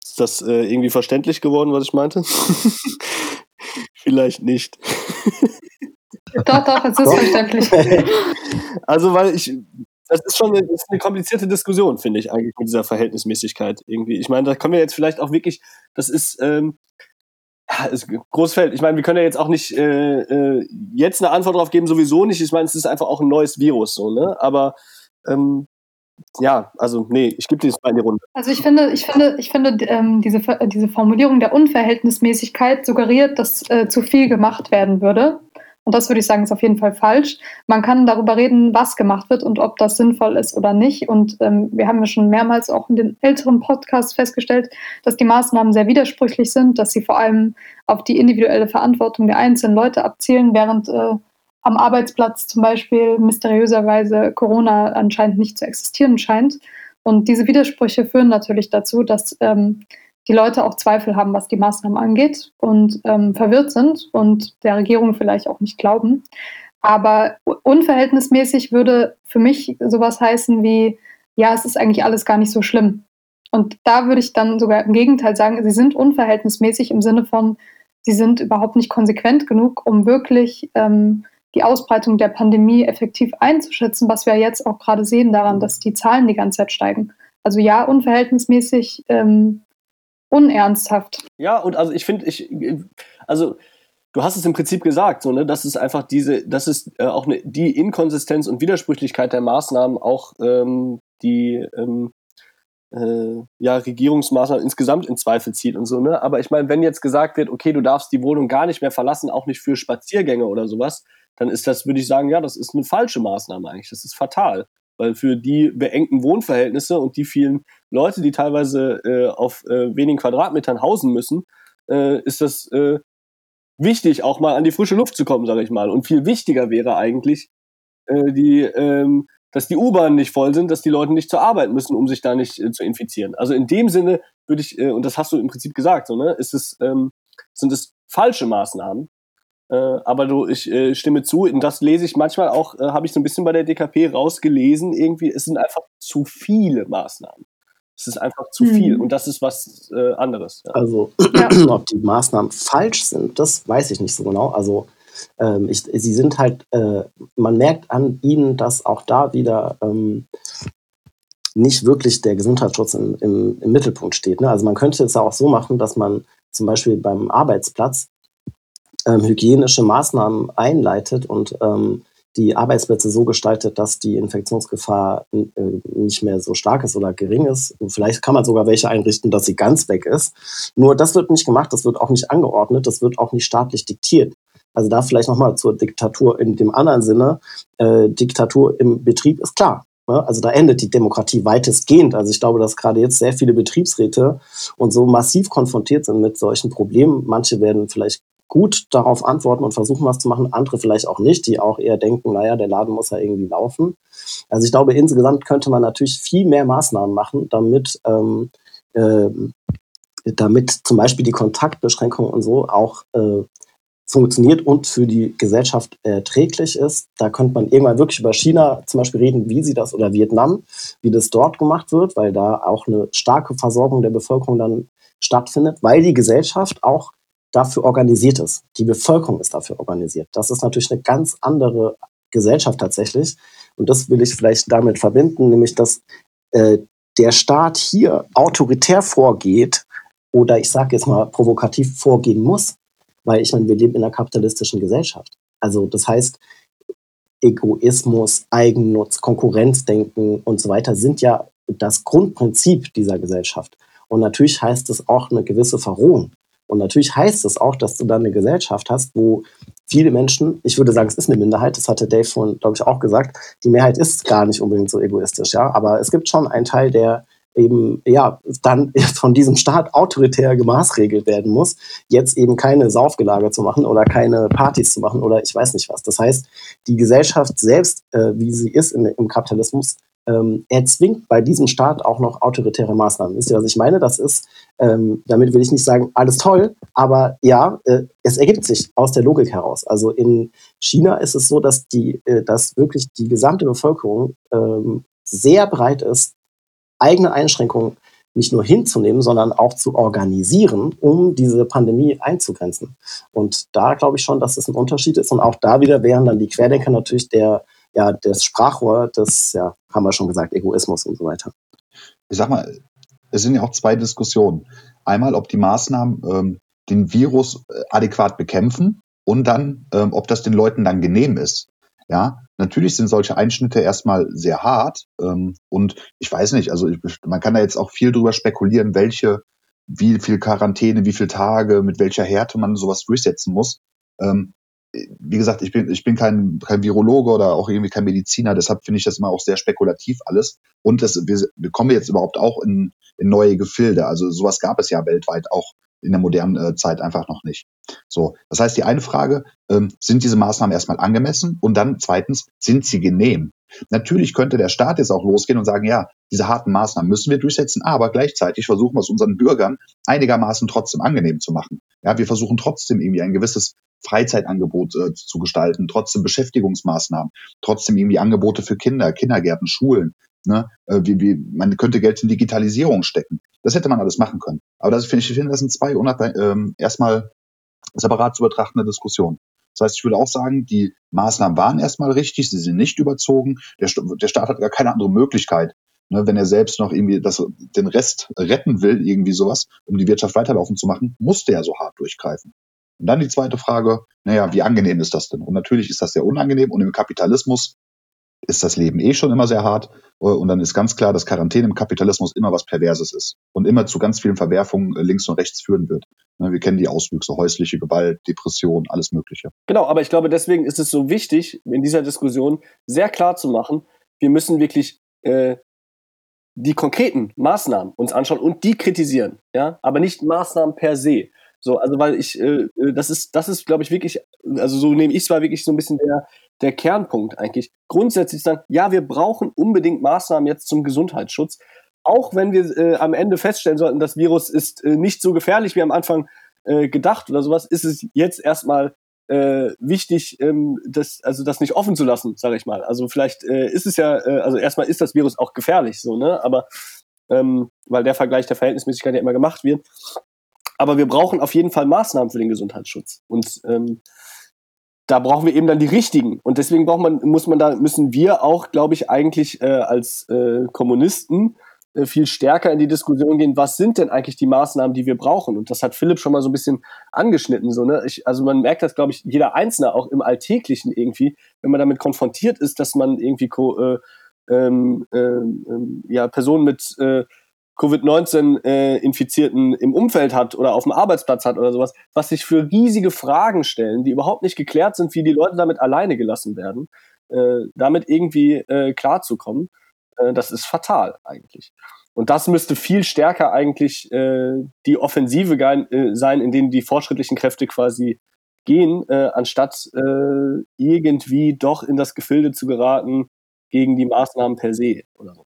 Speaker 2: Ist das äh, irgendwie verständlich geworden, was ich meinte? <laughs> <laughs> Vielleicht nicht. <laughs>
Speaker 4: Doch, doch, es ist doch. verständlich. <laughs>
Speaker 2: Also, weil ich, das ist schon eine, ist eine komplizierte Diskussion, finde ich, eigentlich mit dieser Verhältnismäßigkeit irgendwie. Ich meine, da können wir jetzt vielleicht auch wirklich, das ist, ähm, ja, ist Großfeld. Ich meine, wir können ja jetzt auch nicht äh, äh, jetzt eine Antwort darauf geben, sowieso nicht. Ich meine, es ist einfach auch ein neues Virus, so, ne? Aber ähm, ja, also nee, ich gebe dir das mal in die Runde.
Speaker 4: Also ich finde, ich finde, ich finde, ähm, diese, diese Formulierung der Unverhältnismäßigkeit suggeriert, dass äh, zu viel gemacht werden würde. Und das würde ich sagen, ist auf jeden Fall falsch. Man kann darüber reden, was gemacht wird und ob das sinnvoll ist oder nicht. Und ähm, wir haben ja schon mehrmals auch in den älteren Podcasts festgestellt, dass die Maßnahmen sehr widersprüchlich sind, dass sie vor allem auf die individuelle Verantwortung der einzelnen Leute abzielen, während äh, am Arbeitsplatz zum Beispiel mysteriöserweise Corona anscheinend nicht zu existieren scheint. Und diese Widersprüche führen natürlich dazu, dass ähm, die Leute auch Zweifel haben, was die Maßnahmen angeht und ähm, verwirrt sind und der Regierung vielleicht auch nicht glauben. Aber unverhältnismäßig würde für mich sowas heißen wie, ja, es ist eigentlich alles gar nicht so schlimm. Und da würde ich dann sogar im Gegenteil sagen, sie sind unverhältnismäßig im Sinne von, sie sind überhaupt nicht konsequent genug, um wirklich ähm, die Ausbreitung der Pandemie effektiv einzuschätzen, was wir jetzt auch gerade sehen daran, dass die Zahlen die ganze Zeit steigen. Also ja, unverhältnismäßig ähm, unernsthaft.
Speaker 2: Ja, und also ich finde, ich, also du hast es im Prinzip gesagt, so, ne, das ist einfach diese, das ist äh, auch ne, die Inkonsistenz und Widersprüchlichkeit der Maßnahmen auch ähm, die ähm, äh, ja, Regierungsmaßnahmen insgesamt in Zweifel zieht und so, ne? Aber ich meine, wenn jetzt gesagt wird, okay, du darfst die Wohnung gar nicht mehr verlassen, auch nicht für Spaziergänge oder sowas, dann ist das, würde ich sagen, ja, das ist eine falsche Maßnahme eigentlich. Das ist fatal. Weil für die beengten Wohnverhältnisse und die vielen Leute, die teilweise äh, auf äh, wenigen Quadratmetern hausen müssen, äh, ist das äh, wichtig, auch mal an die frische Luft zu kommen, sage ich mal. Und viel wichtiger wäre eigentlich, äh, die, ähm, dass die U-Bahnen nicht voll sind, dass die Leute nicht zur Arbeit müssen, um sich da nicht äh, zu infizieren. Also in dem Sinne würde ich, äh, und das hast du im Prinzip gesagt, so, ne, ist es, ähm, sind es falsche Maßnahmen, äh, aber du, ich äh, stimme zu, und das lese ich manchmal auch, äh, habe ich so ein bisschen bei der DKP rausgelesen, irgendwie, es sind einfach zu viele Maßnahmen. Es ist einfach zu mhm. viel und das ist was äh, anderes.
Speaker 3: Ja. Also, ja. <clears throat> ob die Maßnahmen falsch sind, das weiß ich nicht so genau. Also, ähm, ich, sie sind halt, äh, man merkt an ihnen, dass auch da wieder ähm, nicht wirklich der Gesundheitsschutz im, im, im Mittelpunkt steht. Ne? Also man könnte es auch so machen, dass man zum Beispiel beim Arbeitsplatz ähm, hygienische Maßnahmen einleitet und ähm, die Arbeitsplätze so gestaltet, dass die Infektionsgefahr äh, nicht mehr so stark ist oder gering ist. Und vielleicht kann man sogar welche einrichten, dass sie ganz weg ist. Nur das wird nicht gemacht, das wird auch nicht angeordnet, das wird auch nicht staatlich diktiert. Also da vielleicht nochmal zur Diktatur in dem anderen Sinne. Äh, Diktatur im Betrieb ist klar. Ne? Also da endet die Demokratie weitestgehend. Also ich glaube, dass gerade jetzt sehr viele Betriebsräte und so massiv konfrontiert sind mit solchen Problemen. Manche werden vielleicht gut darauf antworten und versuchen, was zu machen, andere vielleicht auch nicht, die auch eher denken, naja, der Laden muss ja irgendwie laufen. Also ich glaube, insgesamt könnte man natürlich viel mehr Maßnahmen machen, damit, ähm, äh, damit zum Beispiel die Kontaktbeschränkungen und so auch äh, funktioniert und für die Gesellschaft erträglich ist. Da könnte man irgendwann wirklich über China zum Beispiel reden, wie sie das oder Vietnam, wie das dort gemacht wird, weil da auch eine starke Versorgung der Bevölkerung dann stattfindet, weil die Gesellschaft auch dafür organisiert ist. Die Bevölkerung ist dafür organisiert. Das ist natürlich eine ganz andere Gesellschaft tatsächlich. Und das will ich vielleicht damit verbinden, nämlich dass äh, der Staat hier autoritär vorgeht oder ich sage jetzt mal provokativ vorgehen muss, weil ich meine, wir leben in einer kapitalistischen Gesellschaft. Also das heißt, Egoismus, Eigennutz, Konkurrenzdenken und so weiter sind ja das Grundprinzip dieser Gesellschaft. Und natürlich heißt es auch eine gewisse Verrohung. Und natürlich heißt es auch, dass du dann eine Gesellschaft hast, wo viele Menschen, ich würde sagen, es ist eine Minderheit, das hatte Dave vorhin, glaube ich, auch gesagt, die Mehrheit ist gar nicht unbedingt so egoistisch, ja, aber es gibt schon einen Teil, der eben ja dann <laughs> von diesem Staat autoritär gemaßregelt werden muss, jetzt eben keine Saufgelage zu machen oder keine Partys zu machen oder ich weiß nicht was. Das heißt, die Gesellschaft selbst, äh, wie sie ist in, im Kapitalismus, ähm, erzwingt bei diesem Staat auch noch autoritäre Maßnahmen. Wisst ihr, was ich meine? Das ist, ähm, damit will ich nicht sagen, alles toll, aber ja, äh, es ergibt sich aus der Logik heraus. Also in China ist es so, dass die, äh, dass wirklich die gesamte Bevölkerung ähm, sehr bereit ist, eigene Einschränkungen nicht nur hinzunehmen, sondern auch zu organisieren, um diese Pandemie einzugrenzen. Und da glaube ich schon, dass es ein Unterschied ist. Und auch da wieder wären dann die Querdenker natürlich der, ja, das Sprachrohr des, ja, haben wir schon gesagt, Egoismus und so weiter.
Speaker 5: Ich sag mal, es sind ja auch zwei Diskussionen. Einmal, ob die Maßnahmen ähm, den Virus äh, adäquat bekämpfen und dann, ähm, ob das den Leuten dann genehm ist. Ja, natürlich sind solche Einschnitte erstmal sehr hart. Ähm, und ich weiß nicht, also ich, man kann da jetzt auch viel drüber spekulieren, welche, wie viel Quarantäne, wie viele Tage, mit welcher Härte man sowas durchsetzen muss. Ähm, wie gesagt, ich bin, ich bin kein, kein Virologe oder auch irgendwie kein Mediziner, deshalb finde ich das immer auch sehr spekulativ alles. Und das, wir, wir kommen jetzt überhaupt auch in, in neue Gefilde. Also sowas gab es ja weltweit auch in der modernen äh, Zeit einfach noch nicht. So, das heißt, die eine Frage, ähm, sind diese Maßnahmen erstmal angemessen? Und dann zweitens, sind sie genehm? Natürlich könnte der Staat jetzt auch losgehen und sagen, ja, diese harten Maßnahmen müssen wir durchsetzen, aber gleichzeitig versuchen wir es unseren Bürgern einigermaßen trotzdem angenehm zu machen. Ja, wir versuchen trotzdem irgendwie ein gewisses Freizeitangebot äh, zu gestalten, trotzdem Beschäftigungsmaßnahmen, trotzdem irgendwie Angebote für Kinder, Kindergärten, Schulen. Ne? Äh, wie, wie, man könnte Geld in Digitalisierung stecken. Das hätte man alles machen können. Aber das finde ich, finde, das sind zwei ähm, erstmal separat zu betrachtende Diskussionen. Das heißt, ich würde auch sagen, die Maßnahmen waren erstmal richtig, sie sind nicht überzogen. Der, der Staat hat gar keine andere Möglichkeit, ne, wenn er selbst noch irgendwie das, den Rest retten will, irgendwie sowas, um die Wirtschaft weiterlaufen zu machen, musste er so hart durchgreifen. Und dann die zweite Frage, naja, wie angenehm ist das denn? Und natürlich ist das sehr unangenehm und im Kapitalismus ist das Leben eh schon immer sehr hart. Und dann ist ganz klar, dass Quarantäne im Kapitalismus immer was Perverses ist und immer zu ganz vielen Verwerfungen äh, links und rechts führen wird. Ne, wir kennen die Auswüchse, häusliche Gewalt, Depression, alles Mögliche.
Speaker 2: Genau, aber ich glaube, deswegen ist es so wichtig, in dieser Diskussion sehr klar zu machen, wir müssen wirklich äh, die konkreten Maßnahmen uns anschauen und die kritisieren, ja, aber nicht Maßnahmen per se. So, also weil ich, äh, äh das ist, das ist, glaube ich, wirklich, also so nehme ich es war wirklich so ein bisschen der, der Kernpunkt eigentlich. Grundsätzlich sagen, ja, wir brauchen unbedingt Maßnahmen jetzt zum Gesundheitsschutz, auch wenn wir äh, am Ende feststellen sollten, das Virus ist äh, nicht so gefährlich wie am Anfang äh, gedacht oder sowas, ist es jetzt erstmal äh, wichtig, ähm, das, also das nicht offen zu lassen, sage ich mal. Also vielleicht äh, ist es ja, äh, also erstmal ist das Virus auch gefährlich, so, ne? Aber ähm, weil der Vergleich der Verhältnismäßigkeit ja immer gemacht wird. Aber wir brauchen auf jeden Fall Maßnahmen für den Gesundheitsschutz. Und ähm, da brauchen wir eben dann die richtigen. Und deswegen braucht man, muss man da, müssen wir auch, glaube ich, eigentlich äh, als äh, Kommunisten äh, viel stärker in die Diskussion gehen, was sind denn eigentlich die Maßnahmen, die wir brauchen? Und das hat Philipp schon mal so ein bisschen angeschnitten. So, ne? ich, also man merkt das, glaube ich, jeder Einzelne auch im Alltäglichen irgendwie, wenn man damit konfrontiert ist, dass man irgendwie äh, ähm, ähm, ja, Personen mit äh, Covid-19-Infizierten äh, im Umfeld hat oder auf dem Arbeitsplatz hat oder sowas, was sich für riesige Fragen stellen, die überhaupt nicht geklärt sind, wie die Leute damit alleine gelassen werden, äh, damit irgendwie äh, klarzukommen, äh, das ist fatal eigentlich. Und das müsste viel stärker eigentlich äh, die Offensive äh, sein, in denen die fortschrittlichen Kräfte quasi gehen, äh, anstatt äh, irgendwie doch in das Gefilde zu geraten gegen die Maßnahmen per se oder so.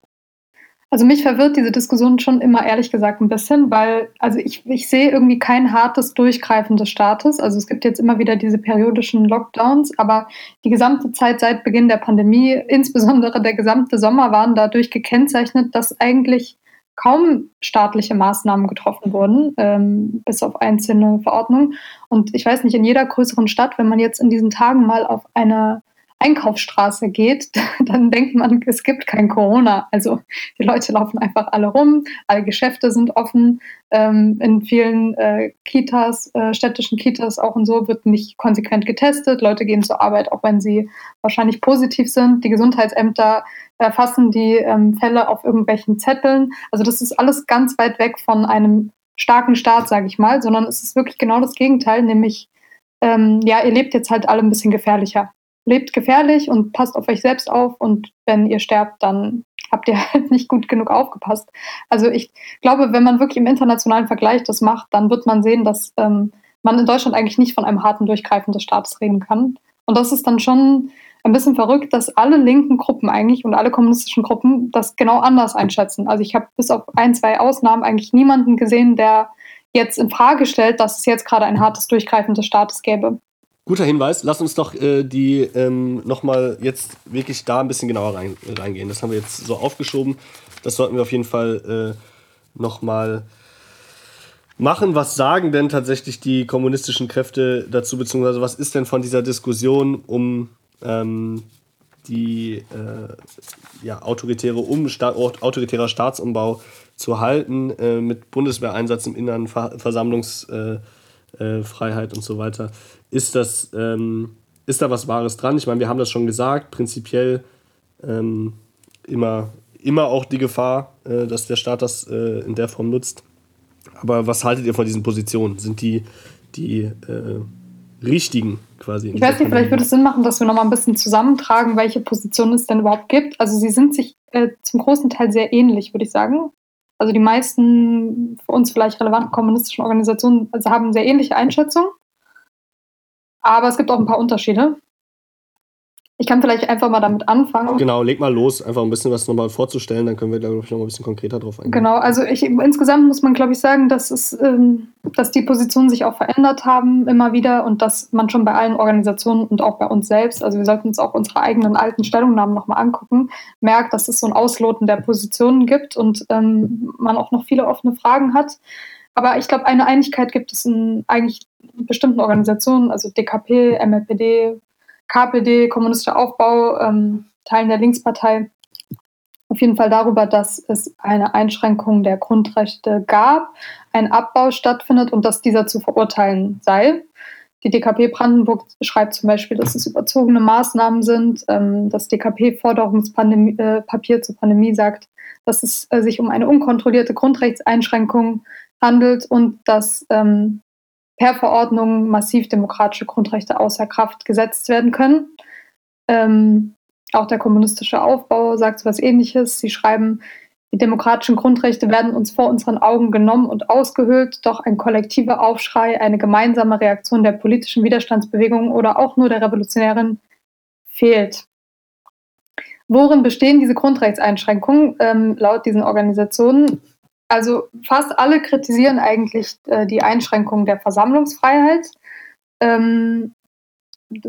Speaker 4: Also mich verwirrt diese Diskussion schon immer ehrlich gesagt ein bisschen, weil also ich, ich sehe irgendwie kein hartes Durchgreifen des Staates. Also es gibt jetzt immer wieder diese periodischen Lockdowns, aber die gesamte Zeit seit Beginn der Pandemie, <laughs> insbesondere der gesamte Sommer, waren dadurch gekennzeichnet, dass eigentlich kaum staatliche Maßnahmen getroffen wurden, ähm, bis auf einzelne Verordnungen. Und ich weiß nicht, in jeder größeren Stadt, wenn man jetzt in diesen Tagen mal auf eine Einkaufsstraße geht, <laughs> dann denkt man, es gibt kein Corona. Also die Leute laufen einfach alle rum, alle Geschäfte sind offen. Ähm, in vielen äh, Kitas, äh, städtischen Kitas auch und so wird nicht konsequent getestet. Leute gehen zur Arbeit, auch wenn sie wahrscheinlich positiv sind. Die Gesundheitsämter erfassen die ähm, Fälle auf irgendwelchen Zetteln. Also das ist alles ganz weit weg von einem starken Staat, sage ich mal, sondern es ist wirklich genau das Gegenteil, nämlich ähm, ja, ihr lebt jetzt halt alle ein bisschen gefährlicher lebt gefährlich und passt auf euch selbst auf und wenn ihr sterbt, dann habt ihr <laughs> halt nicht gut genug aufgepasst. Also ich glaube, wenn man wirklich im internationalen Vergleich das macht, dann wird man sehen, dass ähm, man in Deutschland eigentlich nicht von einem harten Durchgreifen des Staates reden kann. Und das ist dann schon ein bisschen verrückt, dass alle linken Gruppen eigentlich und alle kommunistischen Gruppen das genau anders einschätzen. Also ich habe bis auf ein, zwei Ausnahmen eigentlich niemanden gesehen, der jetzt in Frage stellt, dass es jetzt gerade ein hartes Durchgreifen des Staates gäbe.
Speaker 2: Guter Hinweis. Lass uns doch äh, die ähm, nochmal jetzt wirklich da ein bisschen genauer rein, reingehen. Das haben wir jetzt so aufgeschoben. Das sollten wir auf jeden Fall äh, nochmal machen. Was sagen denn tatsächlich die kommunistischen Kräfte dazu, beziehungsweise was ist denn von dieser Diskussion um ähm, die äh, ja, autoritäre um, autoritärer Staatsumbau zu halten, äh, mit Bundeswehreinsatz im Innern, Ver Versammlungsfreiheit äh, und so weiter? ist das, ähm, ist da was Wahres dran? Ich meine, wir haben das schon gesagt, prinzipiell ähm, immer, immer auch die Gefahr, äh, dass der Staat das äh, in der Form nutzt. Aber was haltet ihr von diesen Positionen? Sind die die äh, richtigen quasi?
Speaker 4: Ich weiß nicht, vielleicht würde es Sinn machen, dass wir nochmal ein bisschen zusammentragen, welche Positionen es denn überhaupt gibt. Also sie sind sich äh, zum großen Teil sehr ähnlich, würde ich sagen. Also die meisten für uns vielleicht relevanten kommunistischen Organisationen also haben sehr ähnliche Einschätzungen. Aber es gibt auch ein paar Unterschiede. Ich kann vielleicht einfach mal damit anfangen.
Speaker 2: Genau, leg mal los, einfach ein bisschen was nochmal vorzustellen, dann können wir, glaube ich, noch ein bisschen konkreter drauf eingehen.
Speaker 4: Genau, also ich, insgesamt muss man, glaube ich, sagen, dass, es, ähm, dass die Positionen sich auch verändert haben immer wieder und dass man schon bei allen Organisationen und auch bei uns selbst, also wir sollten uns auch unsere eigenen alten Stellungnahmen nochmal angucken, merkt, dass es so ein Ausloten der Positionen gibt und ähm, man auch noch viele offene Fragen hat. Aber ich glaube, eine Einigkeit gibt es in eigentlich bestimmten Organisationen, also DKP, MLPD, KPD, Kommunistischer Aufbau, ähm, Teilen der Linkspartei, auf jeden Fall darüber, dass es eine Einschränkung der Grundrechte gab, ein Abbau stattfindet und dass dieser zu verurteilen sei. Die DKP Brandenburg schreibt zum Beispiel, dass es überzogene Maßnahmen sind. Ähm, das DKP-Forderungspapier äh, zur Pandemie sagt, dass es äh, sich um eine unkontrollierte Grundrechtseinschränkung handelt und dass ähm, per Verordnung massiv demokratische Grundrechte außer Kraft gesetzt werden können. Ähm, auch der kommunistische Aufbau sagt so etwas Ähnliches. Sie schreiben, die demokratischen Grundrechte werden uns vor unseren Augen genommen und ausgehöhlt, doch ein kollektiver Aufschrei, eine gemeinsame Reaktion der politischen Widerstandsbewegung oder auch nur der Revolutionären fehlt. Worin bestehen diese Grundrechtseinschränkungen ähm, laut diesen Organisationen? Also fast alle kritisieren eigentlich äh, die Einschränkung der Versammlungsfreiheit. Ähm,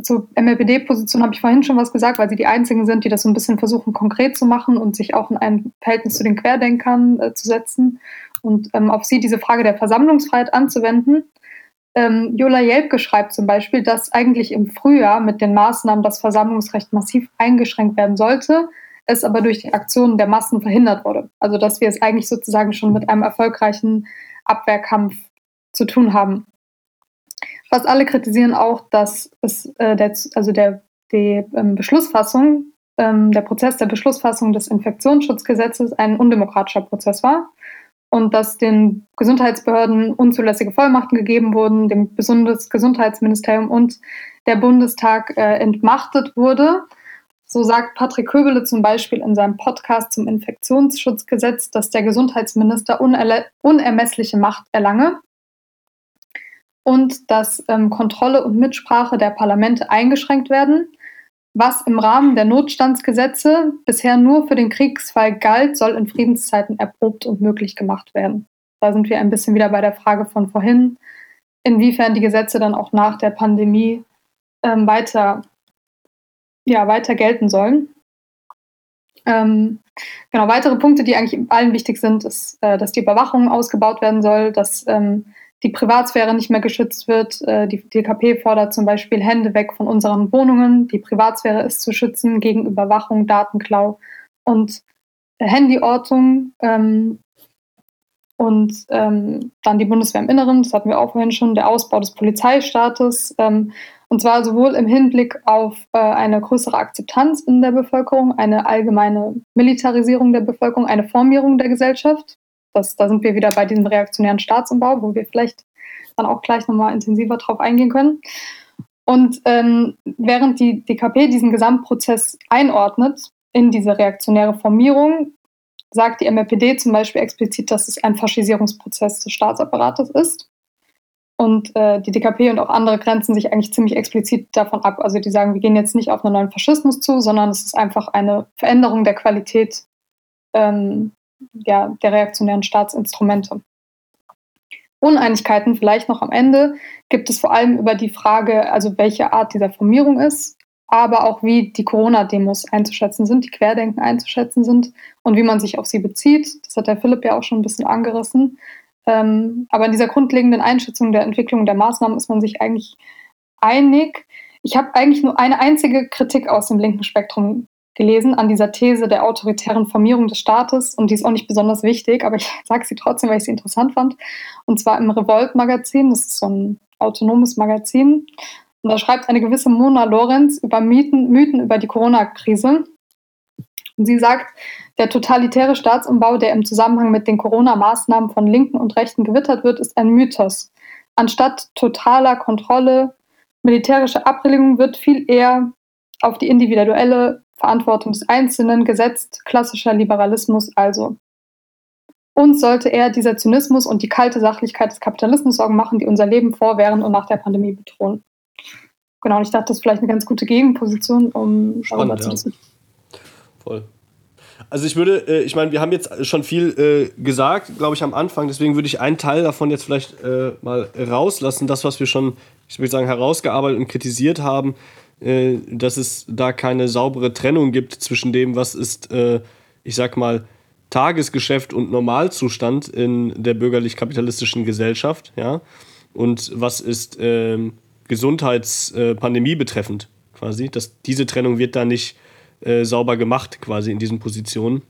Speaker 4: zur MLPD-Position habe ich vorhin schon was gesagt, weil sie die einzigen sind, die das so ein bisschen versuchen konkret zu machen und sich auch in ein Verhältnis zu den Querdenkern äh, zu setzen und ähm, auf sie diese Frage der Versammlungsfreiheit anzuwenden. Ähm, Jola Jelpke schreibt zum Beispiel, dass eigentlich im Frühjahr mit den Maßnahmen das Versammlungsrecht massiv eingeschränkt werden sollte, es aber durch die Aktionen der Massen verhindert wurde. Also dass wir es eigentlich sozusagen schon mit einem erfolgreichen Abwehrkampf zu tun haben. Fast alle kritisieren auch, dass es, äh, der, also der, die ähm, Beschlussfassung, ähm, der Prozess der Beschlussfassung des Infektionsschutzgesetzes ein undemokratischer Prozess war und dass den Gesundheitsbehörden unzulässige Vollmachten gegeben wurden, dem Bundesgesundheitsministerium und der Bundestag äh, entmachtet wurde. So sagt Patrick Köbele zum Beispiel in seinem Podcast zum Infektionsschutzgesetz, dass der Gesundheitsminister unermessliche Macht erlange und dass ähm, Kontrolle und Mitsprache der Parlamente eingeschränkt werden. Was im Rahmen der Notstandsgesetze bisher nur für den Kriegsfall galt, soll in Friedenszeiten erprobt und möglich gemacht werden. Da sind wir ein bisschen wieder bei der Frage von vorhin, inwiefern die Gesetze dann auch nach der Pandemie ähm, weiter ja, weiter gelten sollen. Ähm, genau, weitere Punkte, die eigentlich allen wichtig sind, ist, äh, dass die Überwachung ausgebaut werden soll, dass ähm, die Privatsphäre nicht mehr geschützt wird. Äh, die DKP fordert zum Beispiel Hände weg von unseren Wohnungen. Die Privatsphäre ist zu schützen gegen Überwachung, Datenklau und Handyortung. Ähm, und ähm, dann die Bundeswehr im Inneren, das hatten wir auch vorhin schon, der Ausbau des Polizeistaates. Und zwar sowohl im Hinblick auf äh, eine größere Akzeptanz in der Bevölkerung, eine allgemeine Militarisierung der Bevölkerung, eine Formierung der Gesellschaft. Das, da sind wir wieder bei diesem reaktionären Staatsumbau, wo wir vielleicht dann auch gleich nochmal intensiver drauf eingehen können. Und ähm, während die DKP diesen Gesamtprozess einordnet in diese reaktionäre Formierung, sagt die MRPD zum Beispiel explizit, dass es ein Faschisierungsprozess des Staatsapparates ist. Und äh, die DKP und auch andere grenzen sich eigentlich ziemlich explizit davon ab. Also die sagen, wir gehen jetzt nicht auf einen neuen Faschismus zu, sondern es ist einfach eine Veränderung der Qualität ähm, ja, der reaktionären Staatsinstrumente. Uneinigkeiten vielleicht noch am Ende gibt es vor allem über die Frage, also welche Art dieser Formierung ist, aber auch wie die Corona-Demos einzuschätzen sind, die Querdenken einzuschätzen sind und wie man sich auf sie bezieht. Das hat der Philipp ja auch schon ein bisschen angerissen. Ähm, aber in dieser grundlegenden Einschätzung der Entwicklung der Maßnahmen ist man sich eigentlich einig. Ich habe eigentlich nur eine einzige Kritik aus dem linken Spektrum gelesen an dieser These der autoritären Formierung des Staates und die ist auch nicht besonders wichtig, aber ich <laughs> sage sie trotzdem, weil ich sie interessant fand. Und zwar im Revolt-Magazin, das ist so ein autonomes Magazin. Und da schreibt eine gewisse Mona Lorenz über Mythen, Mythen über die Corona-Krise. Und sie sagt, der totalitäre Staatsumbau, der im Zusammenhang mit den Corona-Maßnahmen von Linken und Rechten gewittert wird, ist ein Mythos. Anstatt totaler Kontrolle, militärischer Abbildung wird viel eher auf die individuelle Verantwortung des Einzelnen gesetzt, klassischer Liberalismus also. Uns sollte eher dieser Zynismus und die kalte Sachlichkeit des Kapitalismus Sorgen machen, die unser Leben vor, während und nach der Pandemie bedrohen. Genau, und ich dachte, das ist vielleicht eine ganz gute Gegenposition, um
Speaker 2: Spannend, darüber zu ja. Voll. Also ich würde, äh, ich meine, wir haben jetzt schon viel äh, gesagt, glaube ich, am Anfang. Deswegen würde ich einen Teil davon jetzt vielleicht äh, mal rauslassen. Das, was wir schon, ich würde sagen, herausgearbeitet und kritisiert haben, äh, dass es da keine saubere Trennung gibt zwischen dem, was ist, äh, ich sag mal, Tagesgeschäft und Normalzustand in der bürgerlich-kapitalistischen Gesellschaft, ja, und was ist ähm, Gesundheitspandemie betreffend quasi. Dass diese Trennung wird da nicht äh, sauber gemacht quasi in diesen Positionen,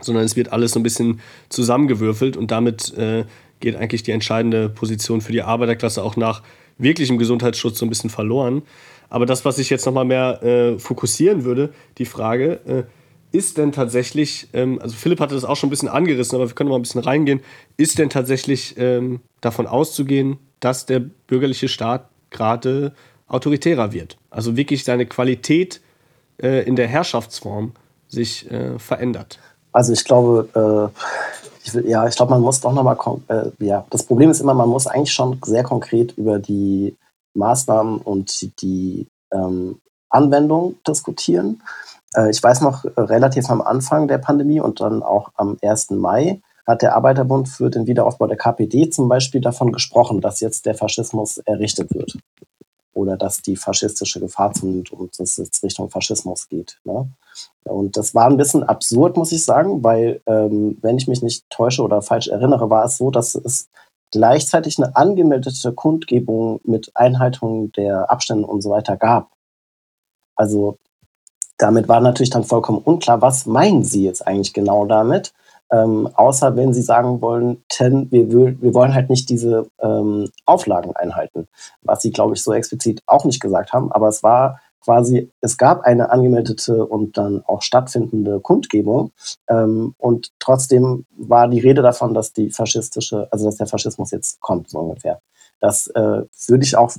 Speaker 2: sondern es wird alles so ein bisschen zusammengewürfelt und damit äh, geht eigentlich die entscheidende Position für die Arbeiterklasse auch nach wirklichem Gesundheitsschutz so ein bisschen verloren. Aber das, was ich jetzt nochmal mehr äh, fokussieren würde, die Frage, äh, ist denn tatsächlich, ähm, also Philipp hatte das auch schon ein bisschen angerissen, aber wir können mal ein bisschen reingehen, ist denn tatsächlich ähm, davon auszugehen, dass der bürgerliche Staat gerade autoritärer wird? Also wirklich seine Qualität äh, in der Herrschaftsform sich äh, verändert?
Speaker 3: Also ich glaube, äh, ich will, ja, ich glaube, man muss doch nochmal, äh, ja, das Problem ist immer, man muss eigentlich schon sehr konkret über die Maßnahmen und die ähm, Anwendung diskutieren. Äh, ich weiß noch, äh, relativ am Anfang der Pandemie und dann auch am 1. Mai hat der Arbeiterbund für den Wiederaufbau der KPD zum Beispiel davon gesprochen, dass jetzt der Faschismus errichtet wird oder dass die faschistische Gefahr zunimmt und es jetzt Richtung Faschismus geht. Ne? Und das war ein bisschen absurd, muss ich sagen, weil, ähm, wenn ich mich nicht täusche oder falsch erinnere, war es so, dass es gleichzeitig eine angemeldete Kundgebung mit Einhaltung der Abstände und so weiter gab. Also damit war natürlich dann vollkommen unklar, was meinen Sie jetzt eigentlich genau damit? Ähm, außer wenn sie sagen wollen, ten, wir, wir wollen halt nicht diese ähm, Auflagen einhalten, was sie, glaube ich, so explizit auch nicht gesagt haben. Aber es war quasi, es gab eine angemeldete und dann auch stattfindende Kundgebung ähm, und trotzdem war die Rede davon, dass die faschistische, also dass der Faschismus jetzt kommt, so ungefähr. Das äh, würde ich auch,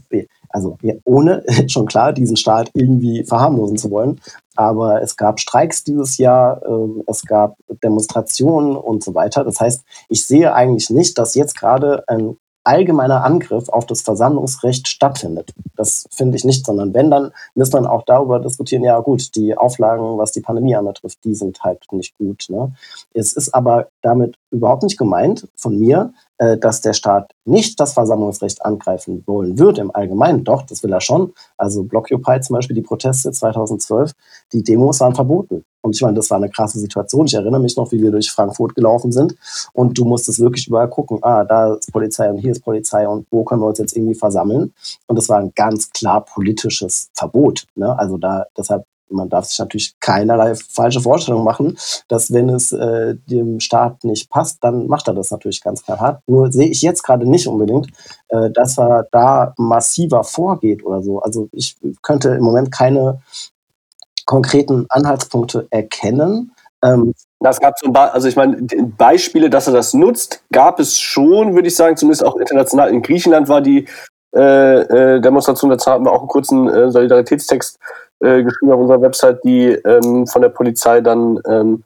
Speaker 3: also ohne <laughs> schon klar diesen Staat irgendwie verharmlosen zu wollen, aber es gab Streiks dieses Jahr, äh, es gab Demonstrationen und so weiter. Das heißt, ich sehe eigentlich nicht, dass jetzt gerade ein allgemeiner Angriff auf das Versammlungsrecht stattfindet. Das finde ich nicht, sondern wenn, dann müsste man auch darüber diskutieren, ja gut, die Auflagen, was die Pandemie anbetrifft, die sind halt nicht gut. Ne? Es ist aber damit überhaupt nicht gemeint von mir, äh, dass der Staat nicht das Versammlungsrecht angreifen wollen würde im Allgemeinen. Doch, das will er schon. Also Blockupy zum Beispiel, die Proteste 2012, die Demos waren verboten. Und ich meine, das war eine krasse Situation. Ich erinnere mich noch, wie wir durch Frankfurt gelaufen sind und du musstest wirklich überall gucken, ah, da ist Polizei und hier ist Polizei und wo können wir uns jetzt irgendwie versammeln? Und das war ein ganz klar politisches Verbot. Ne? Also da, deshalb man darf sich natürlich keinerlei falsche Vorstellungen machen, dass wenn es äh, dem Staat nicht passt, dann macht er das natürlich ganz klar hart. Nur sehe ich jetzt gerade nicht unbedingt, äh, dass er da massiver vorgeht oder so. Also ich könnte im Moment keine konkreten Anhaltspunkte erkennen. Ähm,
Speaker 2: das gab so also ich meine, Beispiele, dass er das nutzt, gab es schon, würde ich sagen, zumindest auch international. In Griechenland war die äh, äh, Demonstration, dazu hatten wir auch einen kurzen äh, Solidaritätstext äh, geschrieben auf unserer Website, die ähm, von der Polizei dann ähm,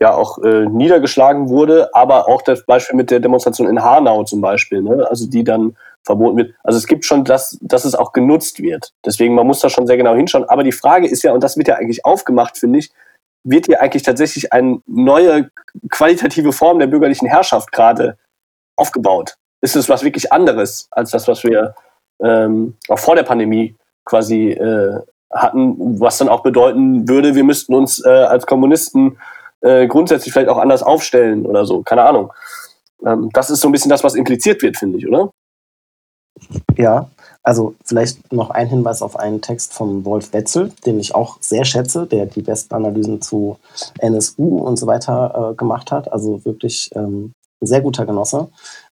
Speaker 2: ja auch äh, niedergeschlagen wurde, aber auch das Beispiel mit der Demonstration in Hanau zum Beispiel, ne? also die dann verboten wird. Also es gibt schon das, dass es auch genutzt wird. Deswegen, man muss da schon sehr genau hinschauen. Aber die Frage ist ja, und das wird ja eigentlich aufgemacht, finde ich, wird hier eigentlich tatsächlich eine neue qualitative Form der bürgerlichen Herrschaft gerade aufgebaut? Ist es was wirklich anderes als das, was wir ähm, auch vor der Pandemie quasi äh, hatten, was dann auch bedeuten würde, wir müssten uns äh, als Kommunisten äh, grundsätzlich vielleicht auch anders aufstellen oder so, keine Ahnung. Ähm, das ist so ein bisschen das, was impliziert wird, finde ich, oder?
Speaker 3: Ja, also vielleicht noch ein Hinweis auf einen Text von Wolf Wetzel, den ich auch sehr schätze, der die besten Analysen zu NSU und so weiter äh, gemacht hat. Also wirklich ähm, ein sehr guter Genosse.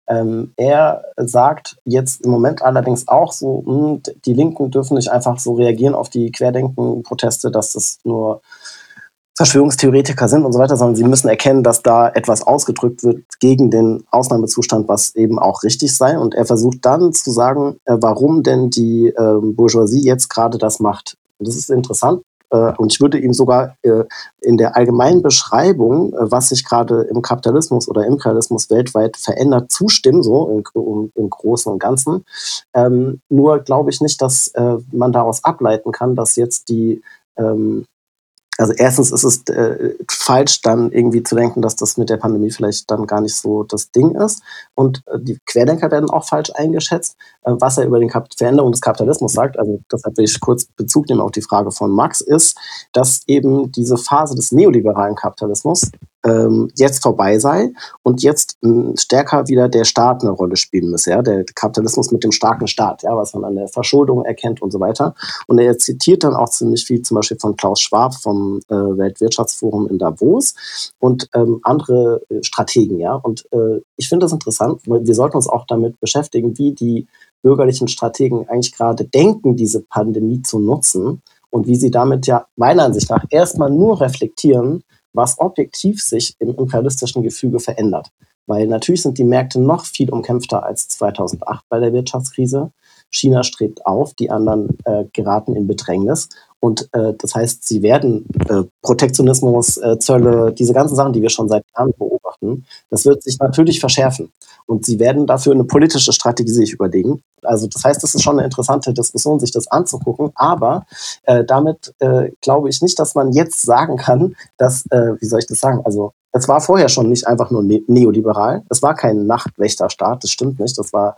Speaker 3: Ähm, er sagt jetzt im Moment allerdings auch so, mh, hm, die Linken dürfen nicht einfach so reagieren auf die Querdenken-Proteste, dass das nur Verschwörungstheoretiker sind und so weiter, sondern sie müssen erkennen, dass da etwas ausgedrückt wird gegen den Ausnahmezustand, was eben auch richtig sei. Und er versucht dann zu sagen, äh, warum denn die äh, Bourgeoisie jetzt gerade das macht. Und das ist interessant, äh, und ich würde ihm sogar äh, in der allgemeinen Beschreibung, äh, was sich gerade im Kapitalismus oder Imperialismus weltweit verändert, zustimmen, so im, im Großen und Ganzen. Ähm, nur glaube ich nicht, dass man daraus ableiten kann, dass jetzt die ähm, also erstens ist es äh, falsch, dann irgendwie zu denken, dass das mit der Pandemie vielleicht dann gar nicht so das Ding ist. Und äh, die Querdenker werden auch falsch eingeschätzt, äh, was er über die Veränderung des Kapitalismus sagt. Also deshalb will ich kurz Bezug nehmen auf die Frage von Max, ist, dass eben diese Phase des neoliberalen Kapitalismus ähm, jetzt vorbei sei und jetzt ähm, stärker wieder der Staat eine Rolle spielen müsse. Ja? Der Kapitalismus mit dem starken Staat, ja, was man an der Verschuldung erkennt und so weiter. Und er zitiert dann auch ziemlich viel zum Beispiel von Klaus Schwab vom äh, Weltwirtschaftsforum in Davos und ähm, andere äh, Strategen. Ja? Und äh, ich finde das interessant, weil wir sollten uns auch damit beschäftigen, wie die bürgerlichen Strategen eigentlich gerade denken, diese Pandemie zu nutzen und wie sie damit ja meiner Ansicht nach erstmal nur reflektieren, was objektiv sich im imperialistischen Gefüge verändert. Weil natürlich sind die Märkte noch viel umkämpfter als 2008 bei der Wirtschaftskrise. China strebt auf, die anderen äh, geraten in Bedrängnis. Und äh, das heißt, sie werden äh, Protektionismus, äh, Zölle, diese ganzen Sachen, die wir schon seit Jahren beobachten, das wird sich natürlich verschärfen. Und sie werden dafür eine politische Strategie sich überlegen. Also das heißt, es ist schon eine interessante Diskussion, sich das anzugucken. Aber äh, damit äh, glaube ich nicht, dass man jetzt sagen kann, dass, wie soll ich das sagen, also es war vorher schon nicht einfach nur ne neoliberal. Es war kein Nachtwächterstaat, das stimmt nicht. Das war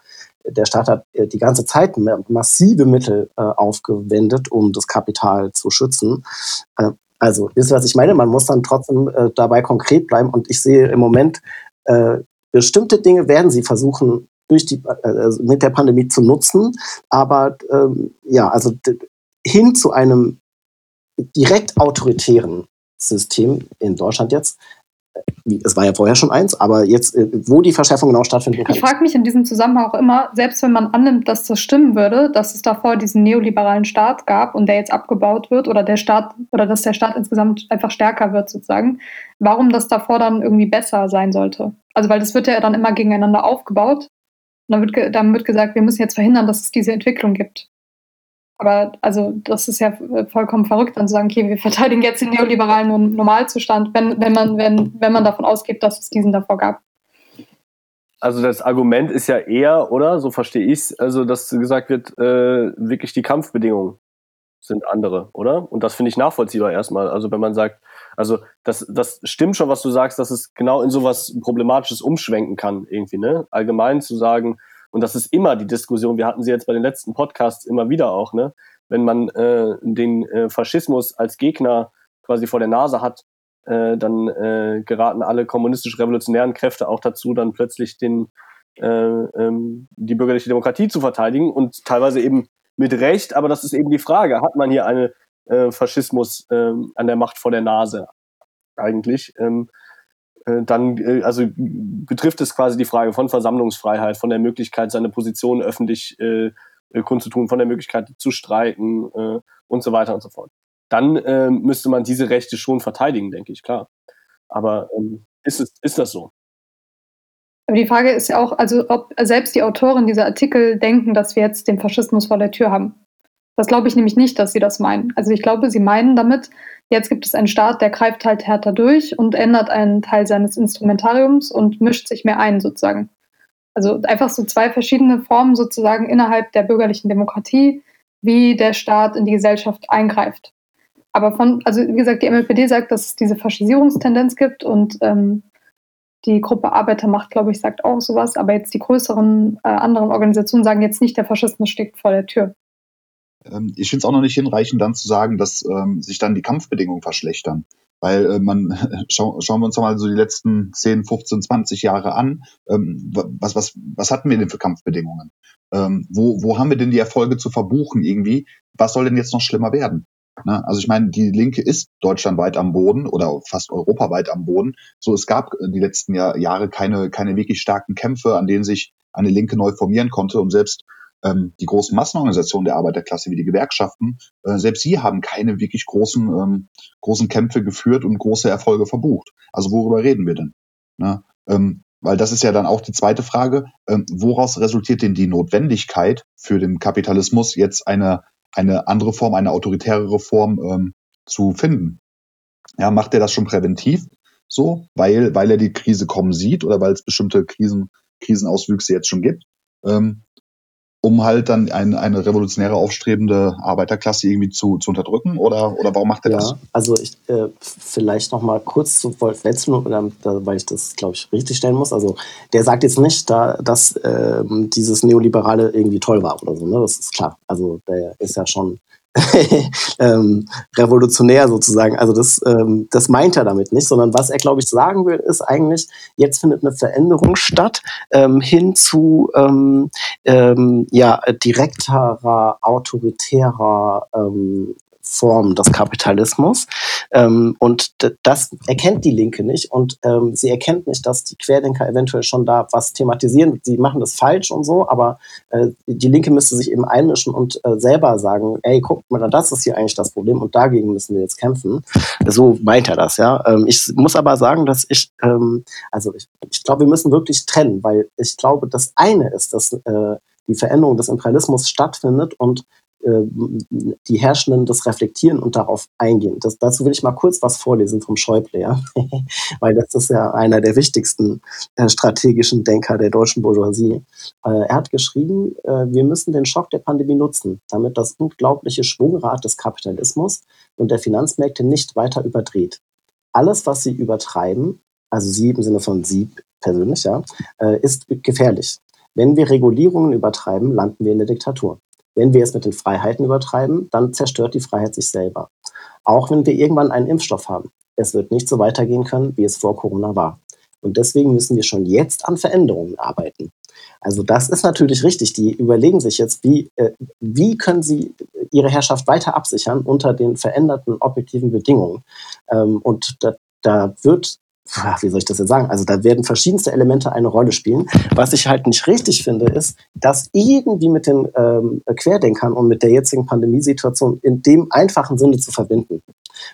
Speaker 3: der Staat hat äh, die ganze Zeit massive Mittel äh, aufgewendet, um das Kapital zu schützen. Äh, also, wisst ihr, was ich meine? Man muss dann trotzdem dabei konkret bleiben. Und ich sehe im Moment, bestimmte Dinge werden sie versuchen, durch die, also mit der Pandemie zu nutzen. Aber ähm, ja, also hin zu einem direkt autoritären System in Deutschland jetzt es war ja vorher schon eins, aber jetzt, äh, wo die Verschärfung genau stattfinden kann.
Speaker 4: Ich frage mich in diesem Zusammenhang auch immer, selbst wenn man annimmt, dass das stimmen würde, dass es davor diesen neoliberalen Staat gab und der jetzt abgebaut wird oder der Staat oder dass der Staat insgesamt einfach stärker wird sozusagen, warum das davor dann irgendwie besser sein sollte. Also weil das wird ja dann immer gegeneinander aufgebaut. Und dann wird, dann wird gesagt, wir müssen jetzt verhindern, dass es diese Entwicklung gibt. Aber also das ist ja vollkommen verrückt, dann zu sagen, okay, wir verteidigen jetzt den neoliberalen Normalzustand, wenn, wenn, man, wenn, wenn man davon ausgeht, dass es diesen davor gab.
Speaker 2: Also das Argument ist ja eher, oder? So verstehe ich es, also dass gesagt wird, äh, wirklich die Kampfbedingungen sind andere, oder? Und das finde ich nachvollziehbar erstmal. Also wenn man sagt, also das, das stimmt schon, was du sagst, dass es genau in sowas Problematisches umschwenken kann, irgendwie, ne? Allgemein zu sagen, und das ist immer die Diskussion, wir hatten sie jetzt bei den letzten Podcasts immer wieder auch, ne? Wenn man äh, den äh, Faschismus als Gegner quasi vor der Nase hat, äh, dann äh, geraten alle kommunistisch-revolutionären Kräfte auch dazu, dann plötzlich den, äh, ähm, die bürgerliche Demokratie zu verteidigen und teilweise eben mit Recht, aber das ist eben die Frage, hat man hier einen äh, Faschismus äh, an der Macht vor der Nase eigentlich? Ähm, äh, dann äh, also betrifft es quasi die Frage von Versammlungsfreiheit, von der Möglichkeit, seine Position öffentlich äh, äh, kundzutun, von der Möglichkeit zu streiken äh, und so weiter und so fort. Dann äh, müsste man diese Rechte schon verteidigen, denke ich, klar. Aber ähm, ist, es, ist das so?
Speaker 4: Aber die Frage ist ja auch, also ob selbst die Autoren dieser Artikel denken, dass wir jetzt den Faschismus vor der Tür haben. Das glaube ich nämlich nicht, dass sie das meinen. Also ich glaube, sie meinen damit, Jetzt gibt es einen Staat, der greift halt härter durch und ändert einen Teil seines Instrumentariums und mischt sich mehr ein, sozusagen. Also einfach so zwei verschiedene Formen sozusagen innerhalb der bürgerlichen Demokratie, wie der Staat in die Gesellschaft eingreift. Aber von, also wie gesagt, die MLPD sagt, dass es diese Faschisierungstendenz gibt und ähm, die Gruppe Arbeitermacht, glaube ich, sagt auch sowas, aber jetzt die größeren äh, anderen Organisationen sagen jetzt nicht, der Faschismus steht vor der Tür.
Speaker 5: Ähm, ich finde es auch noch nicht hinreichend, dann zu sagen, dass ähm, sich dann die Kampfbedingungen verschlechtern. Weil äh, man, <laughs> schau, schauen wir uns mal so die letzten 10, 15, 20 Jahre an. Ähm, was, was, was hatten wir denn für Kampfbedingungen? Ähm, wo, wo haben wir denn die Erfolge zu verbuchen irgendwie? Was soll denn jetzt noch schlimmer werden? Ne? Also ich meine, die Linke ist deutschlandweit am Boden oder fast europaweit am Boden. So, es gab äh, die letzten Jahr, Jahre keine, keine wirklich starken Kämpfe, an denen sich eine Linke neu formieren konnte. Und selbst ähm, die großen Massenorganisationen der Arbeiterklasse wie die Gewerkschaften, äh, selbst sie haben keine wirklich großen, ähm, großen Kämpfe geführt und große Erfolge verbucht. Also worüber reden wir denn? Ne? Ähm, weil das ist ja dann auch die zweite Frage, ähm, woraus resultiert denn die Notwendigkeit für den Kapitalismus jetzt eine, eine andere Form, eine autoritärere Form ähm, zu finden? Ja, macht er das schon präventiv so, weil, weil er die Krise kommen sieht oder weil es bestimmte Krisen, Krisenauswüchse jetzt schon gibt? Ähm, um halt dann ein, eine revolutionäre aufstrebende Arbeiterklasse irgendwie zu, zu unterdrücken? Oder, oder warum macht er
Speaker 3: ja,
Speaker 5: das?
Speaker 3: Also ich äh, vielleicht noch mal kurz zu Wolf Wetzel, weil ich das, glaube ich, richtig stellen muss. Also der sagt jetzt nicht, da, dass äh, dieses Neoliberale irgendwie toll war oder so. Ne? Das ist klar. Also der ist ja schon <laughs> ähm, revolutionär sozusagen. Also das, ähm, das meint er damit nicht, sondern was er, glaube ich, sagen will, ist eigentlich, jetzt findet eine Veränderung statt ähm, hin zu ähm, ähm, ja, direkterer, autoritärer ähm, Form des Kapitalismus. Ähm, und das erkennt die Linke nicht. Und ähm, sie erkennt nicht, dass die Querdenker eventuell schon da was thematisieren. Sie machen das falsch und so, aber äh, die Linke müsste sich eben einmischen und äh, selber sagen, ey, guck mal, das ist hier eigentlich das Problem und dagegen müssen wir jetzt kämpfen. So meint er das, ja. Ähm, ich muss aber sagen, dass ich, ähm, also ich, ich glaube, wir müssen wirklich trennen, weil ich glaube, das eine ist, dass äh, die Veränderung des Imperialismus stattfindet und die Herrschenden das reflektieren und darauf eingehen. Das, dazu will ich mal kurz was vorlesen vom Schäuble, ja? <laughs> weil das ist ja einer der wichtigsten äh, strategischen Denker der deutschen Bourgeoisie. Äh, er hat geschrieben, äh, wir müssen den Schock der Pandemie nutzen, damit das unglaubliche Schwungrad des Kapitalismus und der Finanzmärkte nicht weiter überdreht. Alles, was sie übertreiben, also sie im Sinne von sie persönlich, ja, äh, ist gefährlich. Wenn wir Regulierungen übertreiben, landen wir in der Diktatur. Wenn wir es mit den Freiheiten übertreiben, dann zerstört die Freiheit sich selber. Auch wenn wir irgendwann einen Impfstoff haben. Es wird nicht so weitergehen können, wie es vor Corona war. Und deswegen müssen wir schon jetzt an Veränderungen arbeiten. Also das ist natürlich richtig. Die überlegen sich jetzt, wie, äh, wie können sie ihre Herrschaft weiter absichern unter den veränderten objektiven Bedingungen. Ähm, und da, da wird wie soll ich das jetzt sagen? Also da werden verschiedenste Elemente eine Rolle spielen. Was ich halt nicht richtig finde, ist, das irgendwie mit den ähm, Querdenkern und mit der jetzigen Pandemiesituation in dem einfachen Sinne zu verbinden.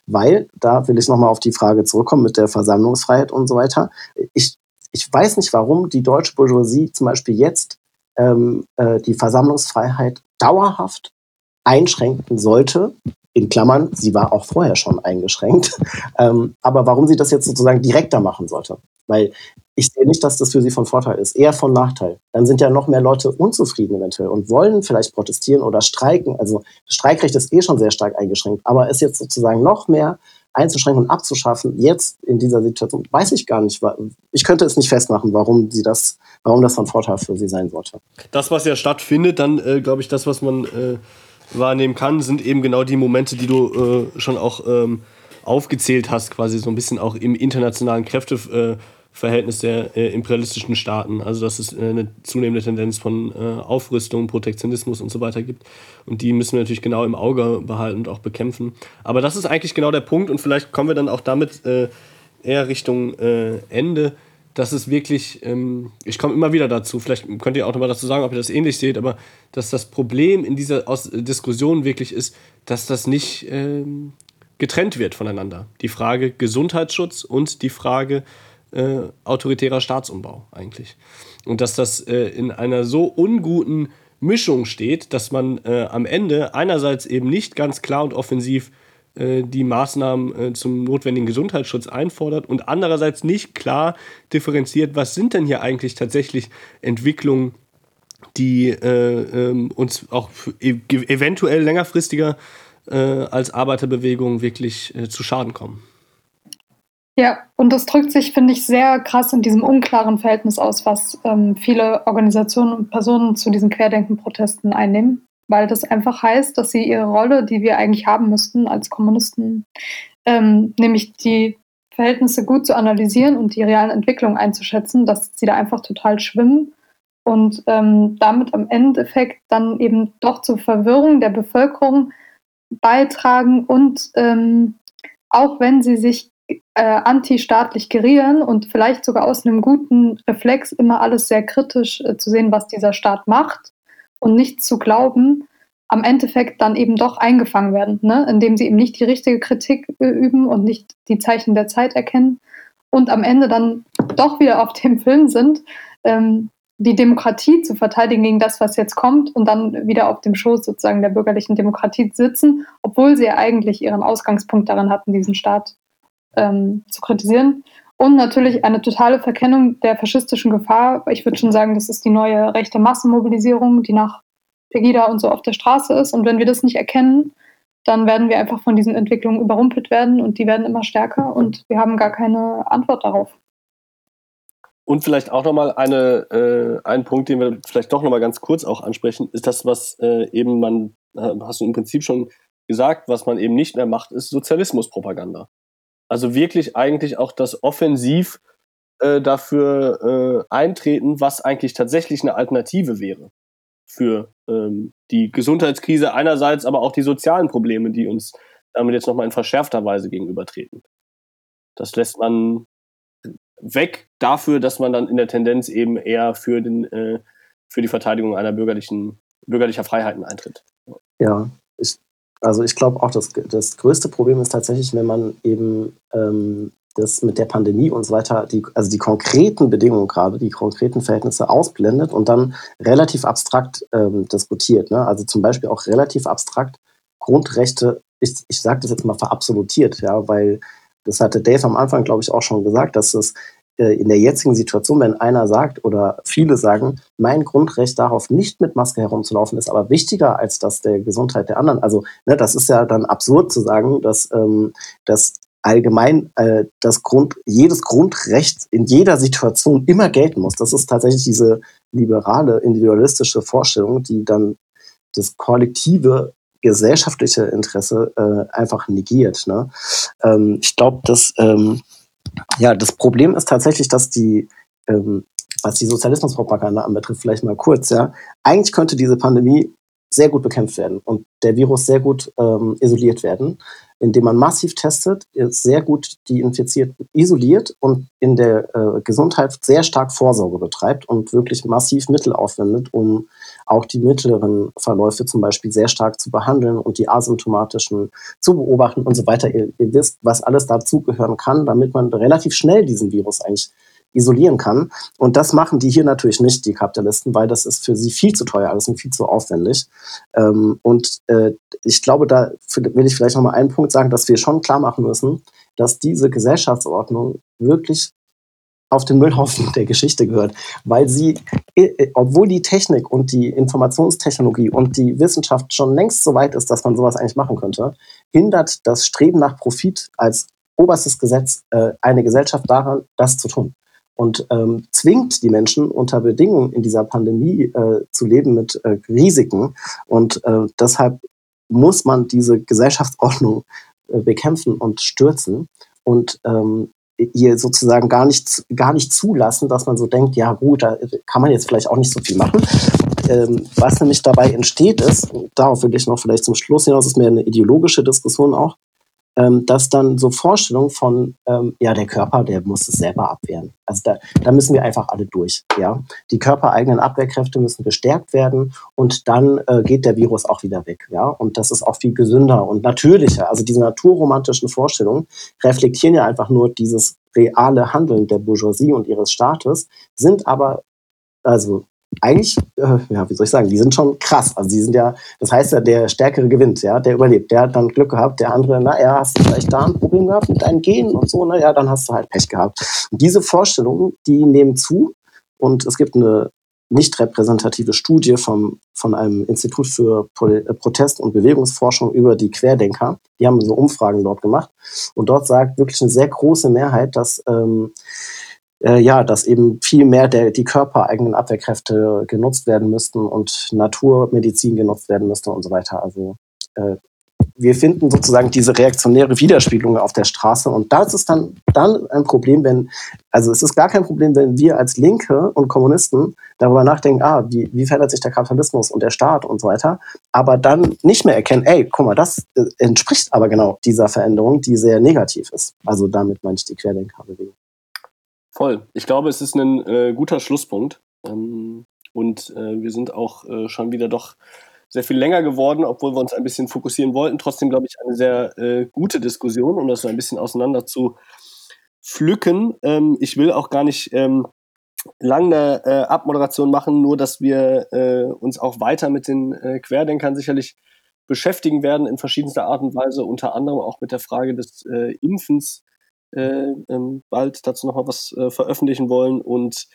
Speaker 3: Weil, da will ich nochmal auf die Frage zurückkommen mit der Versammlungsfreiheit und so weiter. Ich, ich weiß nicht, warum die deutsche Bourgeoisie zum Beispiel jetzt ähm, äh, die Versammlungsfreiheit dauerhaft einschränken sollte, in Klammern, sie war auch vorher schon eingeschränkt. <laughs> Ähm, aber warum sie das jetzt sozusagen direkter machen sollte? Weil ich sehe nicht, dass das für sie von Vorteil ist, eher von Nachteil. Dann sind ja noch mehr Leute unzufrieden eventuell und wollen vielleicht protestieren oder streiken. Also Streikrecht ist eh schon sehr stark eingeschränkt, aber es jetzt sozusagen noch mehr einzuschränken und abzuschaffen, jetzt in dieser Situation, weiß ich gar nicht. Ich könnte es nicht festmachen, warum sie das, warum das von Vorteil für sie sein sollte.
Speaker 2: Das, was ja stattfindet, dann äh, glaube ich, das, was man äh wahrnehmen kann, sind eben genau die Momente, die du äh, schon auch ähm, aufgezählt hast, quasi so ein bisschen auch im internationalen Kräfteverhältnis der äh, imperialistischen Staaten. Also dass es äh, eine zunehmende Tendenz von äh, Aufrüstung, Protektionismus und so weiter gibt. Und die müssen wir natürlich genau im Auge behalten und auch bekämpfen. Aber das ist eigentlich genau der Punkt und vielleicht kommen wir dann auch damit äh, eher Richtung äh, Ende dass es wirklich, ähm, ich komme immer wieder dazu, vielleicht könnt ihr auch nochmal dazu sagen, ob ihr das ähnlich seht, aber dass das Problem in dieser Aus Diskussion wirklich ist, dass das nicht ähm, getrennt wird voneinander. Die Frage Gesundheitsschutz und die Frage äh, autoritärer Staatsumbau eigentlich. Und dass das äh, in einer so unguten Mischung steht, dass man äh, am Ende einerseits eben nicht ganz klar und offensiv die Maßnahmen äh, zum notwendigen Gesundheitsschutz einfordert und andererseits nicht klar differenziert, was sind denn hier eigentlich tatsächlich Entwicklungen, die äh, ähm, uns auch e eventuell längerfristiger äh, als Arbeiterbewegung wirklich äh, zu Schaden kommen.
Speaker 4: Ja, und das drückt sich, finde ich, sehr krass in diesem unklaren Verhältnis aus, was ähm, viele Organisationen und Personen zu diesen Querdenken-Protesten einnehmen weil das einfach heißt, dass sie ihre Rolle, die wir eigentlich haben müssten als Kommunisten, ähm, nämlich die Verhältnisse gut zu analysieren und die realen Entwicklungen einzuschätzen, dass sie da einfach total schwimmen und ähm, damit am Endeffekt dann eben doch zur Verwirrung der Bevölkerung beitragen und ähm, auch wenn sie sich äh, antistaatlich gerieren und vielleicht sogar aus einem guten Reflex immer alles sehr kritisch äh, zu sehen, was dieser Staat macht, und nicht zu glauben, am Endeffekt dann eben doch eingefangen werden, ne? indem sie eben nicht die richtige Kritik üben und nicht die Zeichen der Zeit erkennen und am Ende dann doch wieder auf dem <laughs> Film sind, ähm, die Demokratie zu verteidigen gegen das, was jetzt kommt und dann wieder auf dem Schoß sozusagen der bürgerlichen Demokratie sitzen, obwohl sie ja eigentlich ihren Ausgangspunkt darin hatten, diesen Staat ähm, zu kritisieren. Und natürlich eine totale Verkennung der faschistischen Gefahr. Ich würde schon sagen, das ist die neue rechte Massenmobilisierung, die nach Pegida und so auf der Straße ist. Und wenn wir das nicht erkennen, dann werden wir einfach von diesen Entwicklungen überrumpelt werden und die werden immer stärker und wir haben gar keine Antwort darauf.
Speaker 2: Und vielleicht auch nochmal eine, äh, ein Punkt, den wir vielleicht doch nochmal ganz kurz auch ansprechen, ist das, was äh, eben man, äh, hast du im Prinzip schon gesagt, was man eben nicht mehr macht, ist Sozialismuspropaganda. Also wirklich eigentlich auch das offensiv äh, dafür äh, eintreten, was eigentlich tatsächlich eine Alternative wäre für ähm, die Gesundheitskrise einerseits, aber auch die sozialen Probleme, die uns damit jetzt nochmal in verschärfter Weise gegenübertreten. Das lässt man weg dafür, dass man dann in der Tendenz eben eher für, den, äh, für die Verteidigung einer bürgerlichen, bürgerlicher Freiheiten eintritt.
Speaker 3: Ja, ich also ich glaube auch, dass das größte Problem ist tatsächlich, wenn man eben ähm, das mit der Pandemie und so weiter, die, also die konkreten Bedingungen gerade, die konkreten Verhältnisse ausblendet und dann relativ abstrakt ähm, diskutiert. Ne? Also zum Beispiel auch relativ abstrakt Grundrechte, ich, ich sage das jetzt mal verabsolutiert, ja, weil das hatte Dave am Anfang, glaube ich, auch schon gesagt, dass es in der jetzigen Situation, wenn einer sagt oder viele sagen, mein Grundrecht darauf, nicht mit Maske herumzulaufen, ist aber wichtiger als das der Gesundheit der anderen. Also ne, das ist ja dann absurd zu sagen, dass, ähm, dass allgemein äh, das Grund, jedes Grundrecht in jeder Situation immer gelten muss. Das ist tatsächlich diese liberale, individualistische Vorstellung, die dann das kollektive gesellschaftliche Interesse äh, einfach negiert. Ne? Ähm, ich glaube, dass ähm, ja, das Problem ist tatsächlich, dass die, ähm, was die Sozialismuspropaganda anbetrifft, vielleicht mal kurz, ja, eigentlich könnte diese Pandemie sehr gut bekämpft werden und der Virus sehr gut ähm, isoliert werden, indem man massiv testet, sehr gut die Infizierten isoliert und in der äh, Gesundheit sehr stark Vorsorge betreibt und wirklich massiv Mittel aufwendet, um auch die mittleren Verläufe zum Beispiel sehr stark zu behandeln und die asymptomatischen zu beobachten und so weiter. Ihr, ihr wisst, was alles dazugehören kann, damit man relativ schnell diesen Virus eigentlich isolieren kann. Und das machen die hier natürlich nicht, die Kapitalisten, weil das ist für sie viel zu teuer alles und viel zu aufwendig. Ähm, und äh, ich glaube, da will ich vielleicht noch mal einen Punkt sagen, dass wir schon klar machen müssen, dass diese Gesellschaftsordnung wirklich auf den Müllhaufen <laughs> der Geschichte gehört, weil sie, äh, äh, obwohl die Technik und die Informationstechnologie und die Wissenschaft schon längst so weit ist, dass man sowas eigentlich machen könnte, hindert das Streben nach Profit als oberstes Gesetz äh, eine Gesellschaft daran, das zu tun und ähm, zwingt die Menschen unter Bedingungen in dieser Pandemie äh, zu leben mit äh, Risiken. Und äh, deshalb muss man diese Gesellschaftsordnung bekämpfen und stürzen und ähm, ihr sozusagen gar nicht, gar nicht zulassen, dass man so denkt, ja gut, da kann man jetzt vielleicht auch nicht so viel machen. Ähm, was nämlich dabei entsteht ist, darauf will ich noch vielleicht zum Schluss hinaus, ist mehr eine ideologische Diskussion auch, ähm, dass dann so Vorstellungen von, ähm, ja, der Körper, der muss es selber abwehren. Also da, da müssen wir einfach alle durch. Ja? Die körpereigenen Abwehrkräfte müssen gestärkt werden und dann äh, geht der Virus auch wieder weg. Ja? Und das ist auch viel gesünder und natürlicher. Also diese naturromantischen Vorstellungen reflektieren ja einfach nur dieses reale Handeln der Bourgeoisie und ihres Staates, sind aber also eigentlich, äh, ja, wie soll ich sagen, die sind schon krass. Also die sind ja, das heißt ja, der Stärkere gewinnt, ja, der überlebt. Der hat dann Glück gehabt, der andere, na ja, hast du vielleicht da ein Problem gehabt mit deinen Genen und so, na ja, dann hast du halt Pech gehabt. Und diese Vorstellungen, die nehmen zu und es gibt eine nicht repräsentative Studie vom, von einem Institut für äh, Protest- und Bewegungsforschung über die Querdenker. Die haben so Umfragen dort gemacht. Und dort sagt wirklich eine sehr große Mehrheit, dass ähm, äh, ja, dass eben viel mehr der, die körpereigenen Abwehrkräfte genutzt werden müssten und Naturmedizin genutzt werden müsste und so weiter. Also äh, wir finden sozusagen diese reaktionäre Widerspiegelung auf der Straße und das ist dann, dann ein Problem, wenn, also es ist gar kein Problem, wenn wir als Linke und Kommunisten darüber nachdenken, ah, wie, wie verändert sich der Kapitalismus und der Staat und so weiter, aber dann nicht mehr erkennen, ey, guck mal, das äh, entspricht aber genau dieser Veränderung, die sehr negativ ist. Also damit meine ich die Querdenkerbewegung.
Speaker 2: Voll. Ich glaube, es ist ein äh, guter Schlusspunkt. Ähm, und äh, wir sind auch äh, schon wieder doch sehr viel länger geworden, obwohl wir uns ein bisschen fokussieren wollten. Trotzdem, glaube ich, eine sehr äh, gute Diskussion, um das so ein bisschen auseinander zu pflücken. Ähm, ich will auch gar nicht ähm, lange äh, Abmoderation machen, nur dass wir äh, uns auch weiter mit den Querdenkern sicherlich beschäftigen werden in verschiedenster Art und Weise, unter anderem auch mit der Frage des Impfens äh, ähm, bald dazu nochmal was äh, veröffentlichen wollen und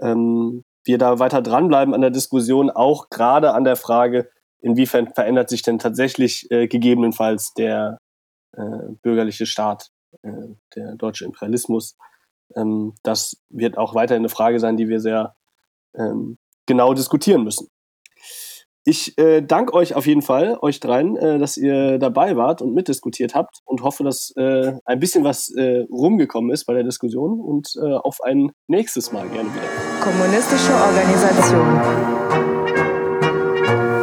Speaker 2: ähm, wir da weiter dranbleiben an der Diskussion, auch gerade an der Frage, inwiefern verändert sich denn tatsächlich äh, gegebenenfalls der äh, bürgerliche Staat, äh, der deutsche Imperialismus. Ähm, das wird auch weiterhin eine Frage sein, die wir sehr ähm, genau diskutieren müssen. Ich äh, danke euch auf jeden Fall, euch dreien, äh, dass ihr dabei wart und mitdiskutiert habt und hoffe, dass äh, ein bisschen was äh, rumgekommen ist bei der Diskussion und äh, auf ein nächstes Mal gerne wieder.
Speaker 1: Kommunistische Organisation.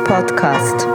Speaker 1: Podcast.